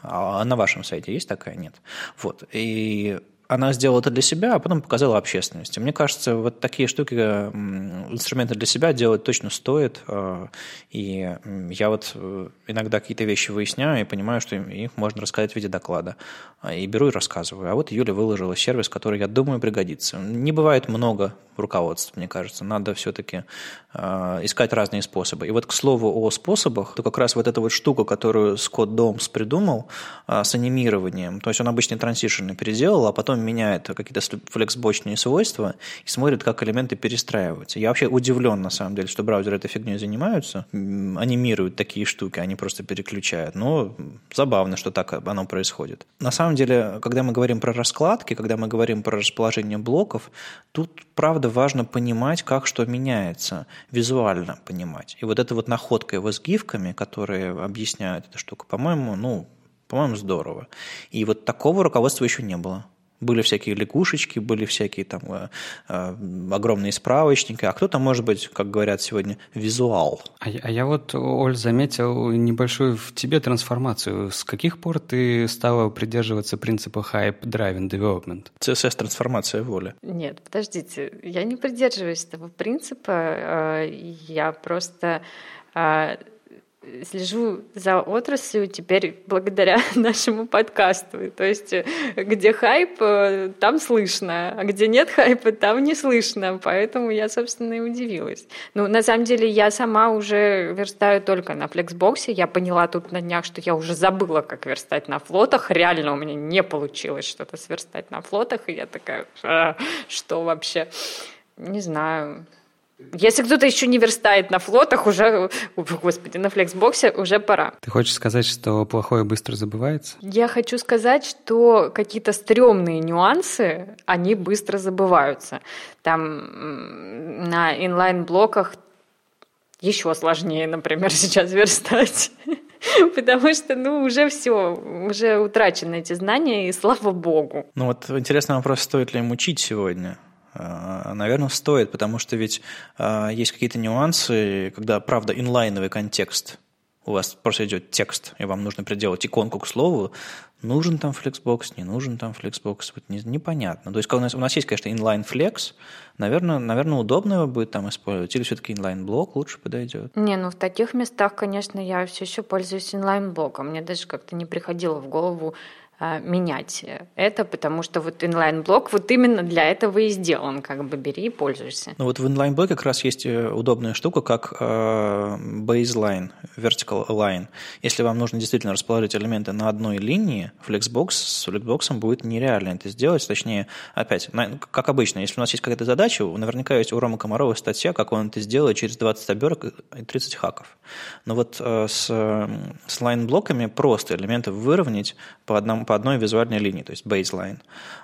А на вашем сайте есть такая? Нет. Вот. И она сделала это для себя, а потом показала общественности. Мне кажется, вот такие штуки, инструменты для себя делать точно стоит. А, и я вот э, иногда какие-то вещи выясняю и понимаю, что их можно рассказать в виде доклада. А, и беру и рассказываю. А вот Юля выложила сервис, который, я думаю, пригодится. Не бывает много руководств, мне кажется. Надо все-таки а, искать разные способы. И вот к слову о способах, то как раз вот эта вот штука, которую Скотт Домс придумал с анимированием, то есть он обычный трансишн переделал, а потом потом меняет какие-то флексбочные свойства и смотрит, как элементы перестраиваются. Я вообще удивлен, на самом деле, что браузеры этой фигней занимаются, анимируют такие штуки, они просто переключают. Но забавно, что так оно происходит. На самом деле, когда мы говорим про раскладки, когда мы говорим про расположение блоков, тут, правда, важно понимать, как что меняется, визуально понимать. И вот эта вот находка его с гифками, которые объясняют эту штуку, по-моему, ну, по-моему, здорово. И вот такого руководства еще не было. Были всякие лягушечки, были всякие там э, э, огромные справочники, а кто-то, может быть, как говорят сегодня, визуал. А, а я вот, Оль, заметил небольшую в тебе трансформацию. С каких пор ты стала придерживаться принципа Hype Driven Development? CSS-трансформация воли. Нет, подождите, я не придерживаюсь этого принципа, э, я просто э, слежу за отраслью теперь благодаря нашему подкасту. То есть э, где хайп, э, там слышно, а где нет хайпа, там не слышно. Поэтому я, собственно, и удивилась. Ну, на самом деле, я сама уже верстаю только на флексбоксе. Я поняла тут на днях, что я уже забыла, как верстать на флотах. Реально у меня не получилось что-то сверстать на флотах. И я такая, а, что вообще? Не знаю. Если кто-то еще не верстает на флотах, уже, господи, на флексбоксе уже пора. Ты хочешь сказать, что плохое быстро забывается? Я хочу сказать, что какие-то стрёмные нюансы, они быстро забываются. Там на инлайн-блоках еще сложнее, например, сейчас верстать. Потому что, ну, уже все, уже утрачены эти знания, и слава богу. Ну вот интересный вопрос, стоит ли им учить сегодня? А, Наверное, стоит, потому что ведь а, есть какие-то нюансы, когда, правда, инлайновый контекст у вас просто идет текст, и вам нужно приделать иконку к слову, нужен там Flexbox, не нужен там Flexbox, вот не, непонятно. То есть у нас, у нас есть, конечно, inline flex, наверное, наверное, удобно его будет там использовать, или все-таки inline блок лучше подойдет? Не, ну в таких местах, конечно, я все еще пользуюсь inline блоком. Мне даже как-то не приходило в голову менять это, потому что вот inline-block вот именно для этого и сделан, как бы бери и пользуйся. Ну вот в inline-block е как раз есть э, удобная штука, как э, baseline, vertical-align. Если вам нужно действительно расположить элементы на одной линии, Flexbox с Flexbox будет нереально это сделать, точнее, опять, как обычно, если у нас есть какая-то задача, наверняка есть у Ромы Комарова статья, как он это сделает через 20 обёрток и 30 хаков. Но вот э, с, с inline-блоками просто элементы выровнять по одному по одной визуальной линии, то есть baseline.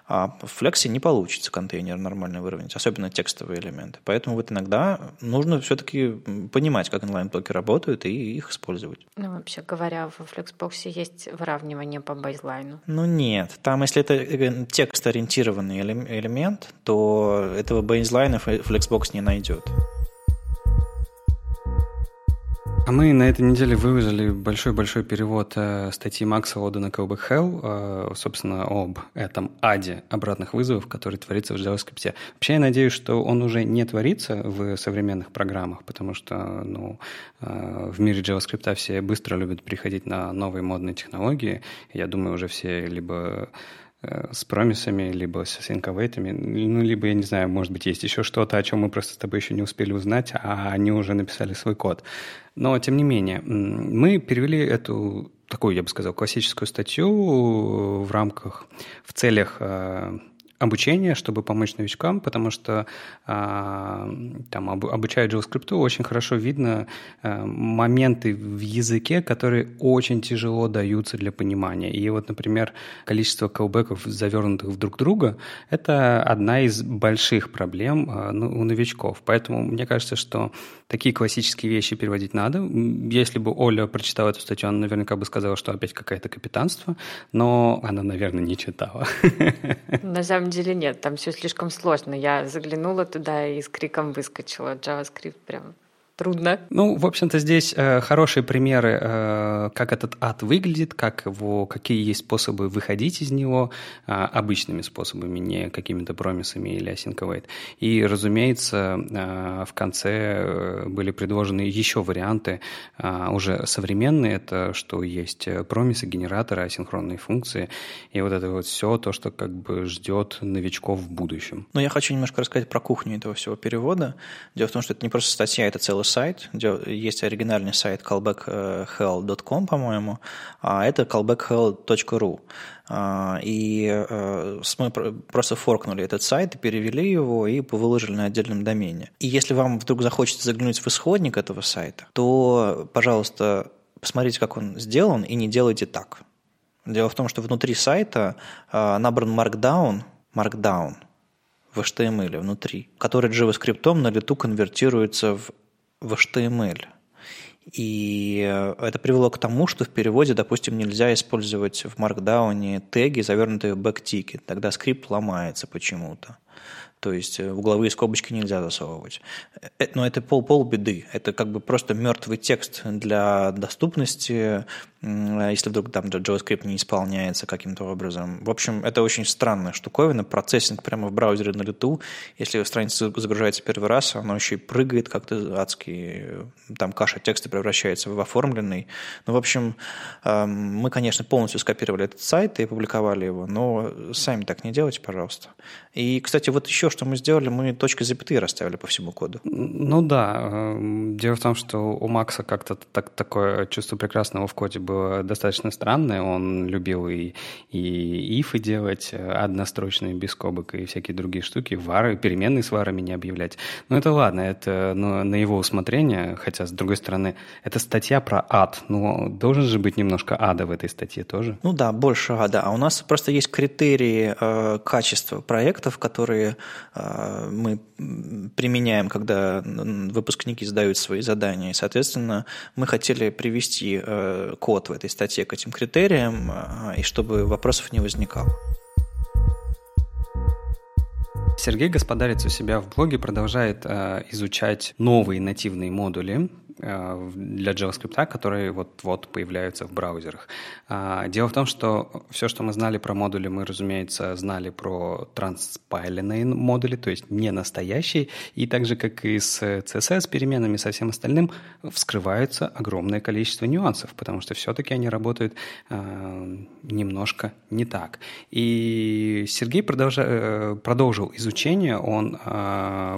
А в Flex не получится контейнер нормально выровнять, особенно текстовые элементы. Поэтому вот иногда нужно все-таки понимать, как inline-блоки работают, и их использовать. Ну, вообще говоря, в Flexbox есть выравнивание по baseline у. Ну, нет. Там, если это э, текст-ориентированный элемент, то этого baseline а Flexbox не найдет. А мы на этой неделе выложили большой-большой перевод э, статьи Макса Ода на Callback Hell, собственно, об этом аде обратных вызовов, который творится в JavaScript. Вообще, я надеюсь, что он уже не творится в современных программах, потому что ну, э, в мире JavaScript все быстро любят приходить на новые модные технологии. Я думаю, уже все либо с промисами, либо с синковейтами, ну, либо, я не знаю, может быть, есть еще что-то, о чем мы просто с тобой еще не успели узнать, а они уже написали свой код. Но, тем не менее, мы перевели эту такую, я бы сказал, классическую статью в рамках, в целях э, обучение, чтобы помочь новичкам, потому что а, там об, обучая JavaScript, очень хорошо видно а, моменты в языке, которые очень тяжело даются для понимания. И вот, например, количество колбеков, завернутых в друг друга, это одна из больших проблем а, ну, у новичков. Поэтому мне кажется, что такие классические вещи переводить надо. Если бы Оля прочитала эту статью, она наверняка бы сказала, что опять какое-то капитанство, но она, наверное, не читала. На самом деле нет, там все слишком сложно. Я заглянула туда и с криком выскочила. JavaScript прям трудно. Ну, в общем-то, здесь э, хорошие примеры, э, как этот ад выглядит, как его, какие есть способы выходить из него э, обычными способами, не какими-то промисами или async И, разумеется, э, в конце э, были предложены еще варианты э, уже современные, это что есть промисы, генераторы, асинхронные функции, и вот это вот все то, что как бы ждет новичков в будущем. Но я хочу немножко рассказать про кухню этого всего перевода. Дело в том, что это не просто статья, это целый сайт, где есть оригинальный сайт callbackhell.com, по-моему, а это callbackhell.ru. А, и э, мы просто форкнули этот сайт, перевели его и выложили на отдельном домене. И если вам вдруг захочется заглянуть в исходник этого сайта, то, пожалуйста, посмотрите, как он сделан, и не делайте так. Дело в том, что внутри сайта э, набран Markdown, Markdown в HTML внутри, который JavaScript на лету конвертируется в в HTML. И это привело к тому, что в переводе, допустим, нельзя использовать в Markdown теги, завернутые в бэктики. Тогда скрипт ломается почему-то. То есть э, угловые скобочки нельзя засовывать. Э, но это пол полбеды. Это как бы просто мертвый текст для доступности, если вдруг там JavaScript не исполняется каким-то образом. В общем, это очень странная штуковина. Процессинг прямо в браузере на лету. Если страница загружается первый раз, она еще и прыгает как-то адски. Там каша текста превращается в оформленный. Ну, в общем, эм, мы, конечно, полностью скопировали этот сайт и опубликовали его, но сами так не делайте, пожалуйста. И, кстати, вот еще что мы сделали, мы точки запятые расставили по всему коду. Ну да. Эм, дело в том, что у Макса как-то так, такое чувство прекрасного в коде было достаточно странное. Он любил и, и ифы делать однострочные, без скобок, и всякие другие штуки, вары, переменные с варами не объявлять. Но это ладно, это ну, на его усмотрение, хотя, с другой стороны, это статья про ад. Но должен же быть немножко ада в этой статье тоже. Ну да, больше ада. А у нас просто есть критерии э, качества проектов, которые а, мы применяем, когда выпускники сдают свои задания. И, соответственно, мы хотели привести э, код в этой статье к этим критериям, а, и чтобы вопросов не возникало. Сергей Господарец у себя в блоге продолжает э, изучать новые нативные модули, для JavaScript, которые вот-вот появляются в браузерах. А, дело в том, что все, что мы знали про модули, мы, разумеется, знали про транспайленные модули, то есть не настоящие, и так же, как и с CSS переменами, со всем остальным, вскрывается огромное количество нюансов, потому что все-таки они работают э, немножко не так. И Сергей продолжа, э, продолжил изучение, он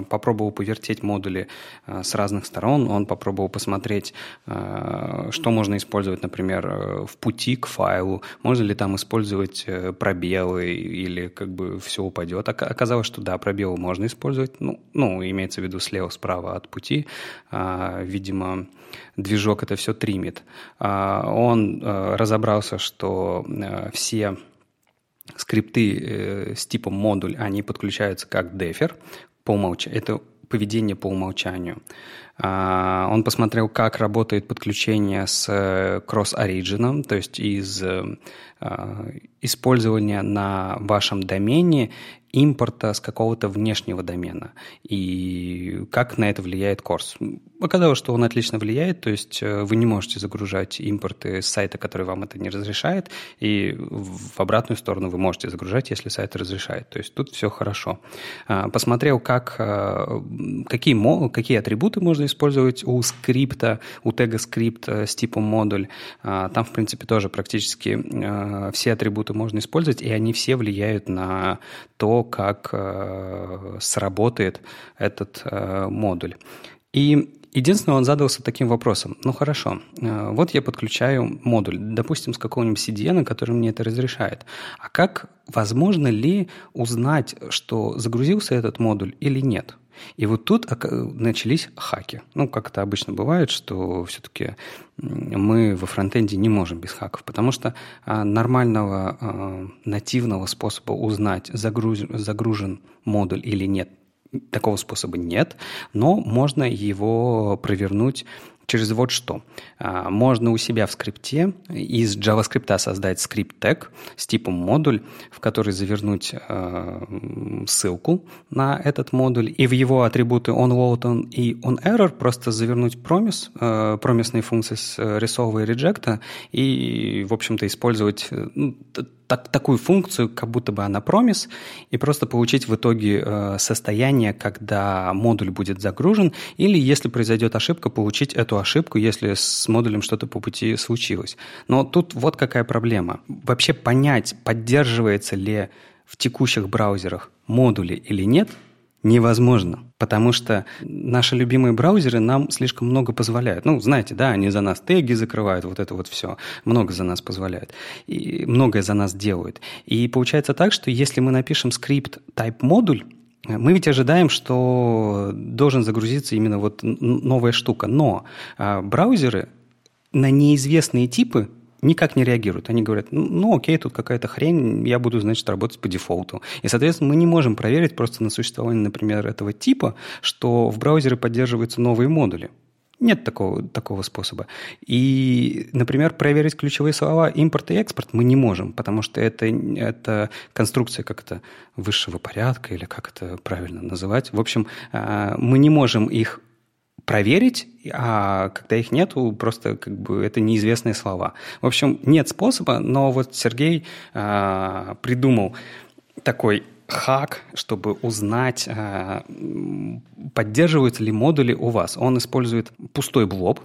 попробовал повертеть модули с разных сторон, он попробовал посмотреть, э, что можно использовать, например, э, в пути к файлу, можно ли там использовать э, пробелы или как бы все упадет. Оказалось, что да, пробелы можно использовать, ну, ну имеется в виду слева, справа от пути, а, видимо, движок это все тримит. А, он разобрался, что все скрипты с типом модуль, они подключаются как дефер по умолчанию. Это поведение по умолчанию. А, он посмотрел, как работает подключение с э, кросс-ориджином, то есть из э, использования на вашем домене импорта с какого-то внешнего домена и как на это влияет Корс. Оказалось, что он отлично влияет, то есть э, вы не можете загружать импорты с сайта, который вам это не разрешает, и в обратную сторону вы можете загружать, если сайт разрешает. То есть тут все хорошо. А, посмотрел, как, э, какие, какие атрибуты можно использовать у скрипта, у тега скрипт э, с типом модуль. А, там, в принципе, тоже практически все атрибуты можно использовать, и они все влияют на то, как сработает этот модуль. И Единственное, он задался таким вопросом. Ну хорошо, э, вот я подключаю модуль, допустим, с какого-нибудь CDN, который мне это разрешает. А как, возможно ли узнать, что загрузился этот модуль или нет? И вот тут начались хаки. Ну, как это обычно бывает, что все-таки мы во фронтенде не можем без хаков, потому что а, нормального а, нативного способа узнать, загрузен, загружен модуль или нет, такого способа нет, но можно его провернуть через вот что. А, можно у себя в скрипте из JavaScript создать скрипт тег с типом модуль, в который завернуть а, ссылку на этот модуль, и в его атрибуты onLoad и onError просто завернуть промис, а, промисные функции с resolve и reject, и, в общем-то, использовать ну, так, такую функцию, как будто бы она промис, и просто получить в итоге э, состояние, когда модуль будет загружен, или если произойдет ошибка, получить эту ошибку, если с модулем что-то по пути случилось. Но тут вот какая проблема. Вообще понять, поддерживается ли в текущих браузерах модули или нет – невозможно, потому что наши любимые браузеры нам слишком много позволяют. Ну, знаете, да, они за нас теги закрывают, вот это вот все, много за нас позволяют, и многое за нас делают. И получается так, что если мы напишем скрипт type модуль, мы ведь ожидаем, что должен загрузиться именно вот новая штука, но а, браузеры на неизвестные типы никак не реагируют. Они говорят, «Ну, окей, тут какая-то хрень, я буду, значит, работать по дефолту. И, соответственно, мы не можем проверить просто на существование, например, этого типа, что в браузере поддерживаются новые модули. Нет такого, такого способа. И, например, проверить ключевые слова импорт и экспорт мы не можем, потому что это, это конструкция как-то высшего порядка, или как это правильно называть. В общем, а, мы не можем их проверить, а когда их нету, просто как бы это неизвестные слова. В общем, нет способа, но вот Сергей э, придумал такой хак, чтобы узнать, э, поддерживаются ли модули у вас. Он использует пустой блоб,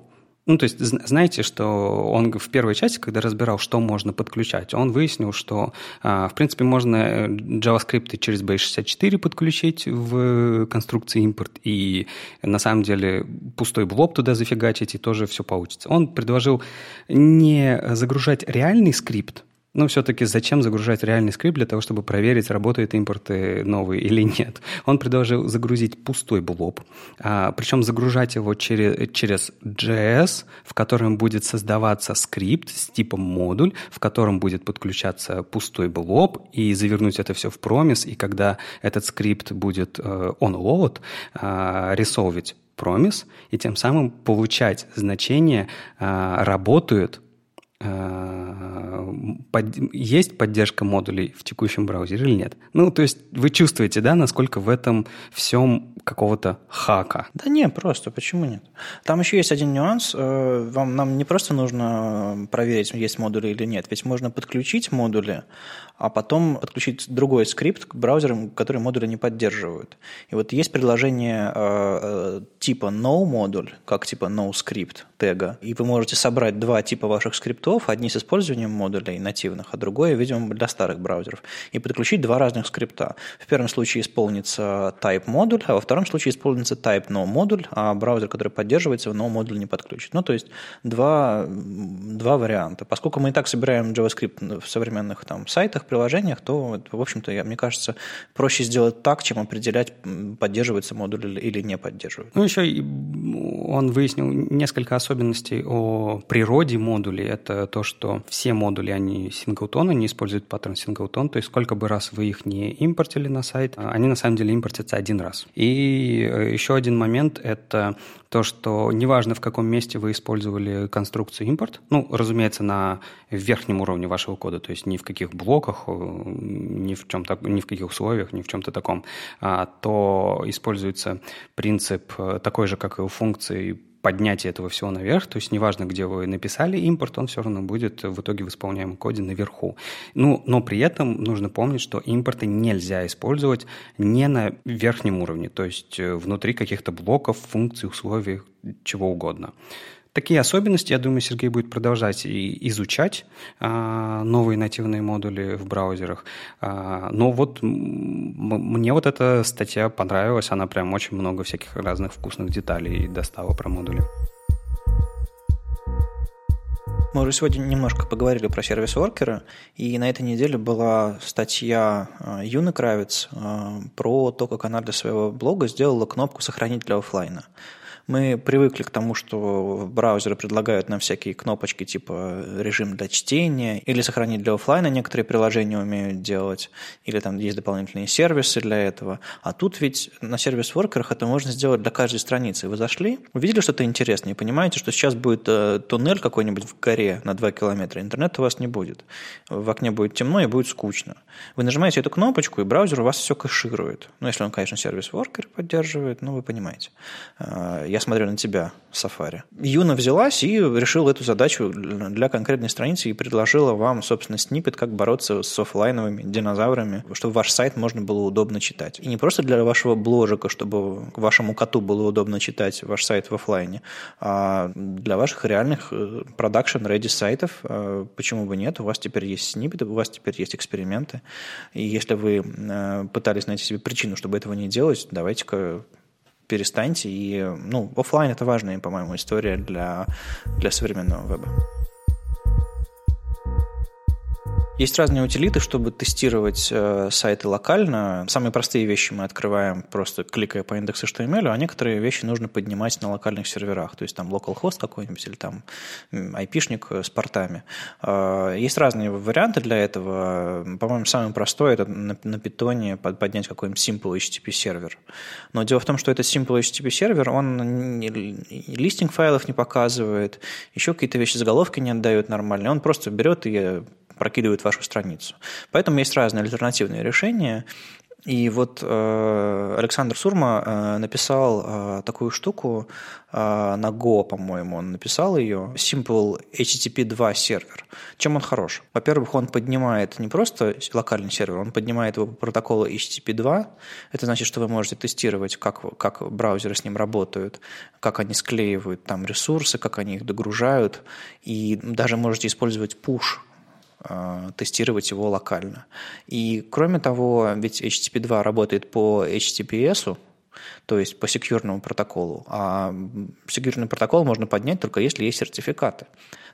ну, то есть, знаете, что он в первой части, когда разбирал, что можно подключать, он выяснил, что, а, в принципе, можно э, JavaScript через Base64 подключить в конструкции импорт, и на самом деле пустой блоб туда зафигачить, и тоже все получится. Он предложил не загружать реальный скрипт, но все-таки зачем загружать реальный скрипт для того, чтобы проверить, работают импорты новые или нет? Он предложил загрузить пустой блоб, а, причем загружать его через, через JS, в котором будет создаваться скрипт с типом модуль, в котором будет подключаться пустой блоб, и завернуть это все в промис, и когда этот скрипт будет э, onload, э, ресолвить промис, и тем самым получать значение, э, работают под, есть поддержка модулей в текущем браузере или нет. Ну, то есть вы чувствуете, да, насколько в этом всем какого-то хака? Да не, просто, почему нет? Там еще есть один нюанс. Э, вам, нам не просто нужно проверить, есть модули или нет, ведь можно подключить модули, а потом подключить другой скрипт к браузерам, которые модули не поддерживают. И вот есть предложение э, типа no модуль, как типа no script тега, и вы можете собрать два типа ваших скриптов, одни с использованием модулей нативных, а другое, видимо, для старых браузеров, и подключить два разных скрипта. В первом случае исполнится type модуль, а во втором случае исполнится type no модуль, а браузер, который поддерживается, no модуль не подключит. Ну, то есть два, два варианта. Поскольку мы и так собираем JavaScript в современных там сайтах, приложениях, то, в общем-то, мне кажется, проще сделать так, чем определять, поддерживается модуль или не поддерживает. Ну, еще он выяснил несколько особенностей особенностей о природе модулей – это то, что все модули, они синглтон, они используют паттерн синглтон, то есть сколько бы раз вы их не импортили на сайт, они на самом деле импортятся один раз. И э, еще один момент – это то, что неважно, в каком месте вы использовали конструкцию импорт, ну, разумеется, на верхнем уровне вашего кода, то есть ни в каких блоках, э, ни в, чем ни в каких условиях, ни в чем-то таком, а, то используется принцип э, такой же, как и у функции поднятие этого всего наверх, то есть неважно, где вы написали импорт, он все равно будет в итоге в исполняемом коде наверху. Ну, но при этом нужно помнить, что импорты нельзя использовать не на верхнем уровне, то есть э, внутри каких-то блоков, функций, условий, чего угодно. Такие особенности, я думаю, Сергей будет продолжать и изучать а, новые нативные модули в браузерах. А, но вот мне вот эта статья понравилась, она прям очень много всяких разных вкусных деталей достала про модули. Мы уже сегодня немножко поговорили про сервис-воркера, и на этой неделе была статья а, Юны Кравец про то, как она для своего блога сделала кнопку «Сохранить для офлайна». Мы привыкли к тому, что браузеры предлагают нам всякие кнопочки типа режим для чтения или сохранить для офлайна некоторые приложения умеют делать, или там есть дополнительные сервисы для этого. А тут ведь на сервис-воркерах это можно сделать для каждой страницы. Вы зашли, увидели что-то интересное и понимаете, что сейчас будет э, туннель какой-нибудь в горе на 2 километра, интернета у вас не будет. В окне будет темно и будет скучно. Вы нажимаете эту кнопочку, и браузер у вас все кэширует. Ну, если он, конечно, сервис-воркер поддерживает, ну, вы понимаете. Э, я я смотрю на тебя, Safari. Юна взялась и решила эту задачу для конкретной страницы и предложила вам, собственно, снипет, как бороться с офлайновыми динозаврами, чтобы ваш сайт можно было удобно читать. И не просто для вашего бложика, чтобы вашему коту было удобно читать ваш сайт в офлайне, а для ваших реальных э, продакшн-реди сайтов. Э, почему бы нет? У вас теперь есть снипеты, у вас теперь есть эксперименты. И если вы э, пытались найти себе причину, чтобы этого не делать, давайте-ка перестаньте. И, ну, офлайн это важная, по-моему, история для, для современного веба. Есть разные утилиты, чтобы тестировать э, сайты локально. Самые простые вещи мы открываем просто кликая по индексу HTML, а некоторые вещи нужно поднимать на локальных серверах. То есть там localhost какой-нибудь или там IP-шник с портами. Э, есть разные варианты для этого. По-моему, самый простой – это на, на питоне поднять какой-нибудь simple HTTP сервер. Но дело в том, что этот simple HTTP сервер, он листинг файлов не показывает, еще какие-то вещи заголовки не отдают нормально. Он просто берет и прокидывают вашу страницу. Поэтому есть разные альтернативные решения. И вот э, Александр Сурма э, написал э, такую штуку на Go, по-моему, он написал ее, Simple HTTP 2 сервер. Чем он хорош? Во-первых, он поднимает не просто локальный сервер, он поднимает его по протоколу HTTP 2. Это значит, что вы можете тестировать, как, как браузеры с ним работают, как они склеивают там ресурсы, как они их догружают, и даже можете использовать push тестировать его локально. И кроме того, ведь HTTP 2 работает по HTTPS, то есть по секьюрному протоколу, а секьюрный протокол можно поднять только если есть сертификаты.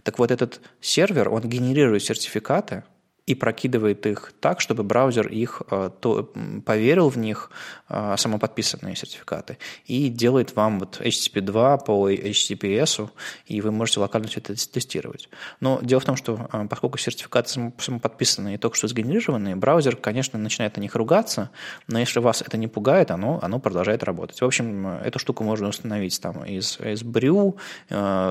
Так вот этот сервер, он генерирует сертификаты, и прокидывает их так, чтобы браузер их э, то, поверил в них, э, самоподписанные сертификаты, и делает вам вот HTTP 2 по HTTPS, и вы можете локально все это тестировать. Но дело в том, что э, поскольку сертификаты самоподписанные и только что сгенерированные, браузер, конечно, начинает на них ругаться, но если вас это не пугает, оно, оно продолжает работать. В общем, эту штуку можно установить там из, из Brew,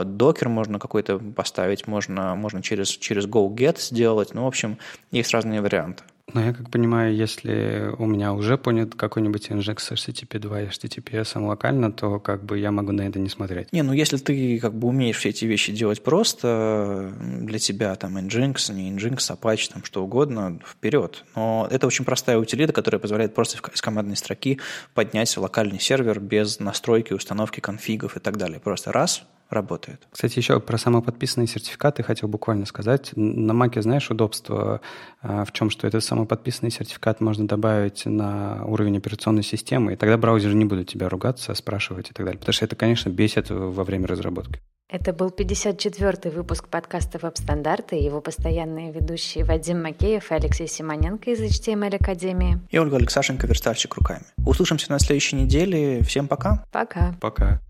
докер можно какой-то поставить, можно, можно через, через GoGet сделать, ну, в общем, есть разные варианты. Но я как понимаю, если у меня уже понят какой-нибудь Nginx HTTP 2 и HTTPS локально, то как бы я могу на это не смотреть. Не, ну если ты как бы умеешь все эти вещи делать просто, для тебя там Nginx, не Nginx, Apache, там что угодно, вперед. Но это очень простая утилита, которая позволяет просто из командной строки поднять локальный сервер без настройки, установки конфигов и так далее. Просто раз, работает. Кстати, еще про самоподписанные сертификаты хотел буквально сказать. На Маке знаешь удобство а, в чем, что этот самоподписанный сертификат можно добавить на уровень операционной системы, и тогда браузер не будет тебя ругаться, спрашивать и так далее. Потому что это, конечно, бесит во время разработки. Это был 54-й выпуск подкаста «Веб-стандарты» его постоянные ведущие Вадим Макеев и Алексей Симоненко из HTML Академии. И Ольга Алексашенко, верстальщик руками. Услышимся на следующей неделе. Всем пока. Пока. Пока.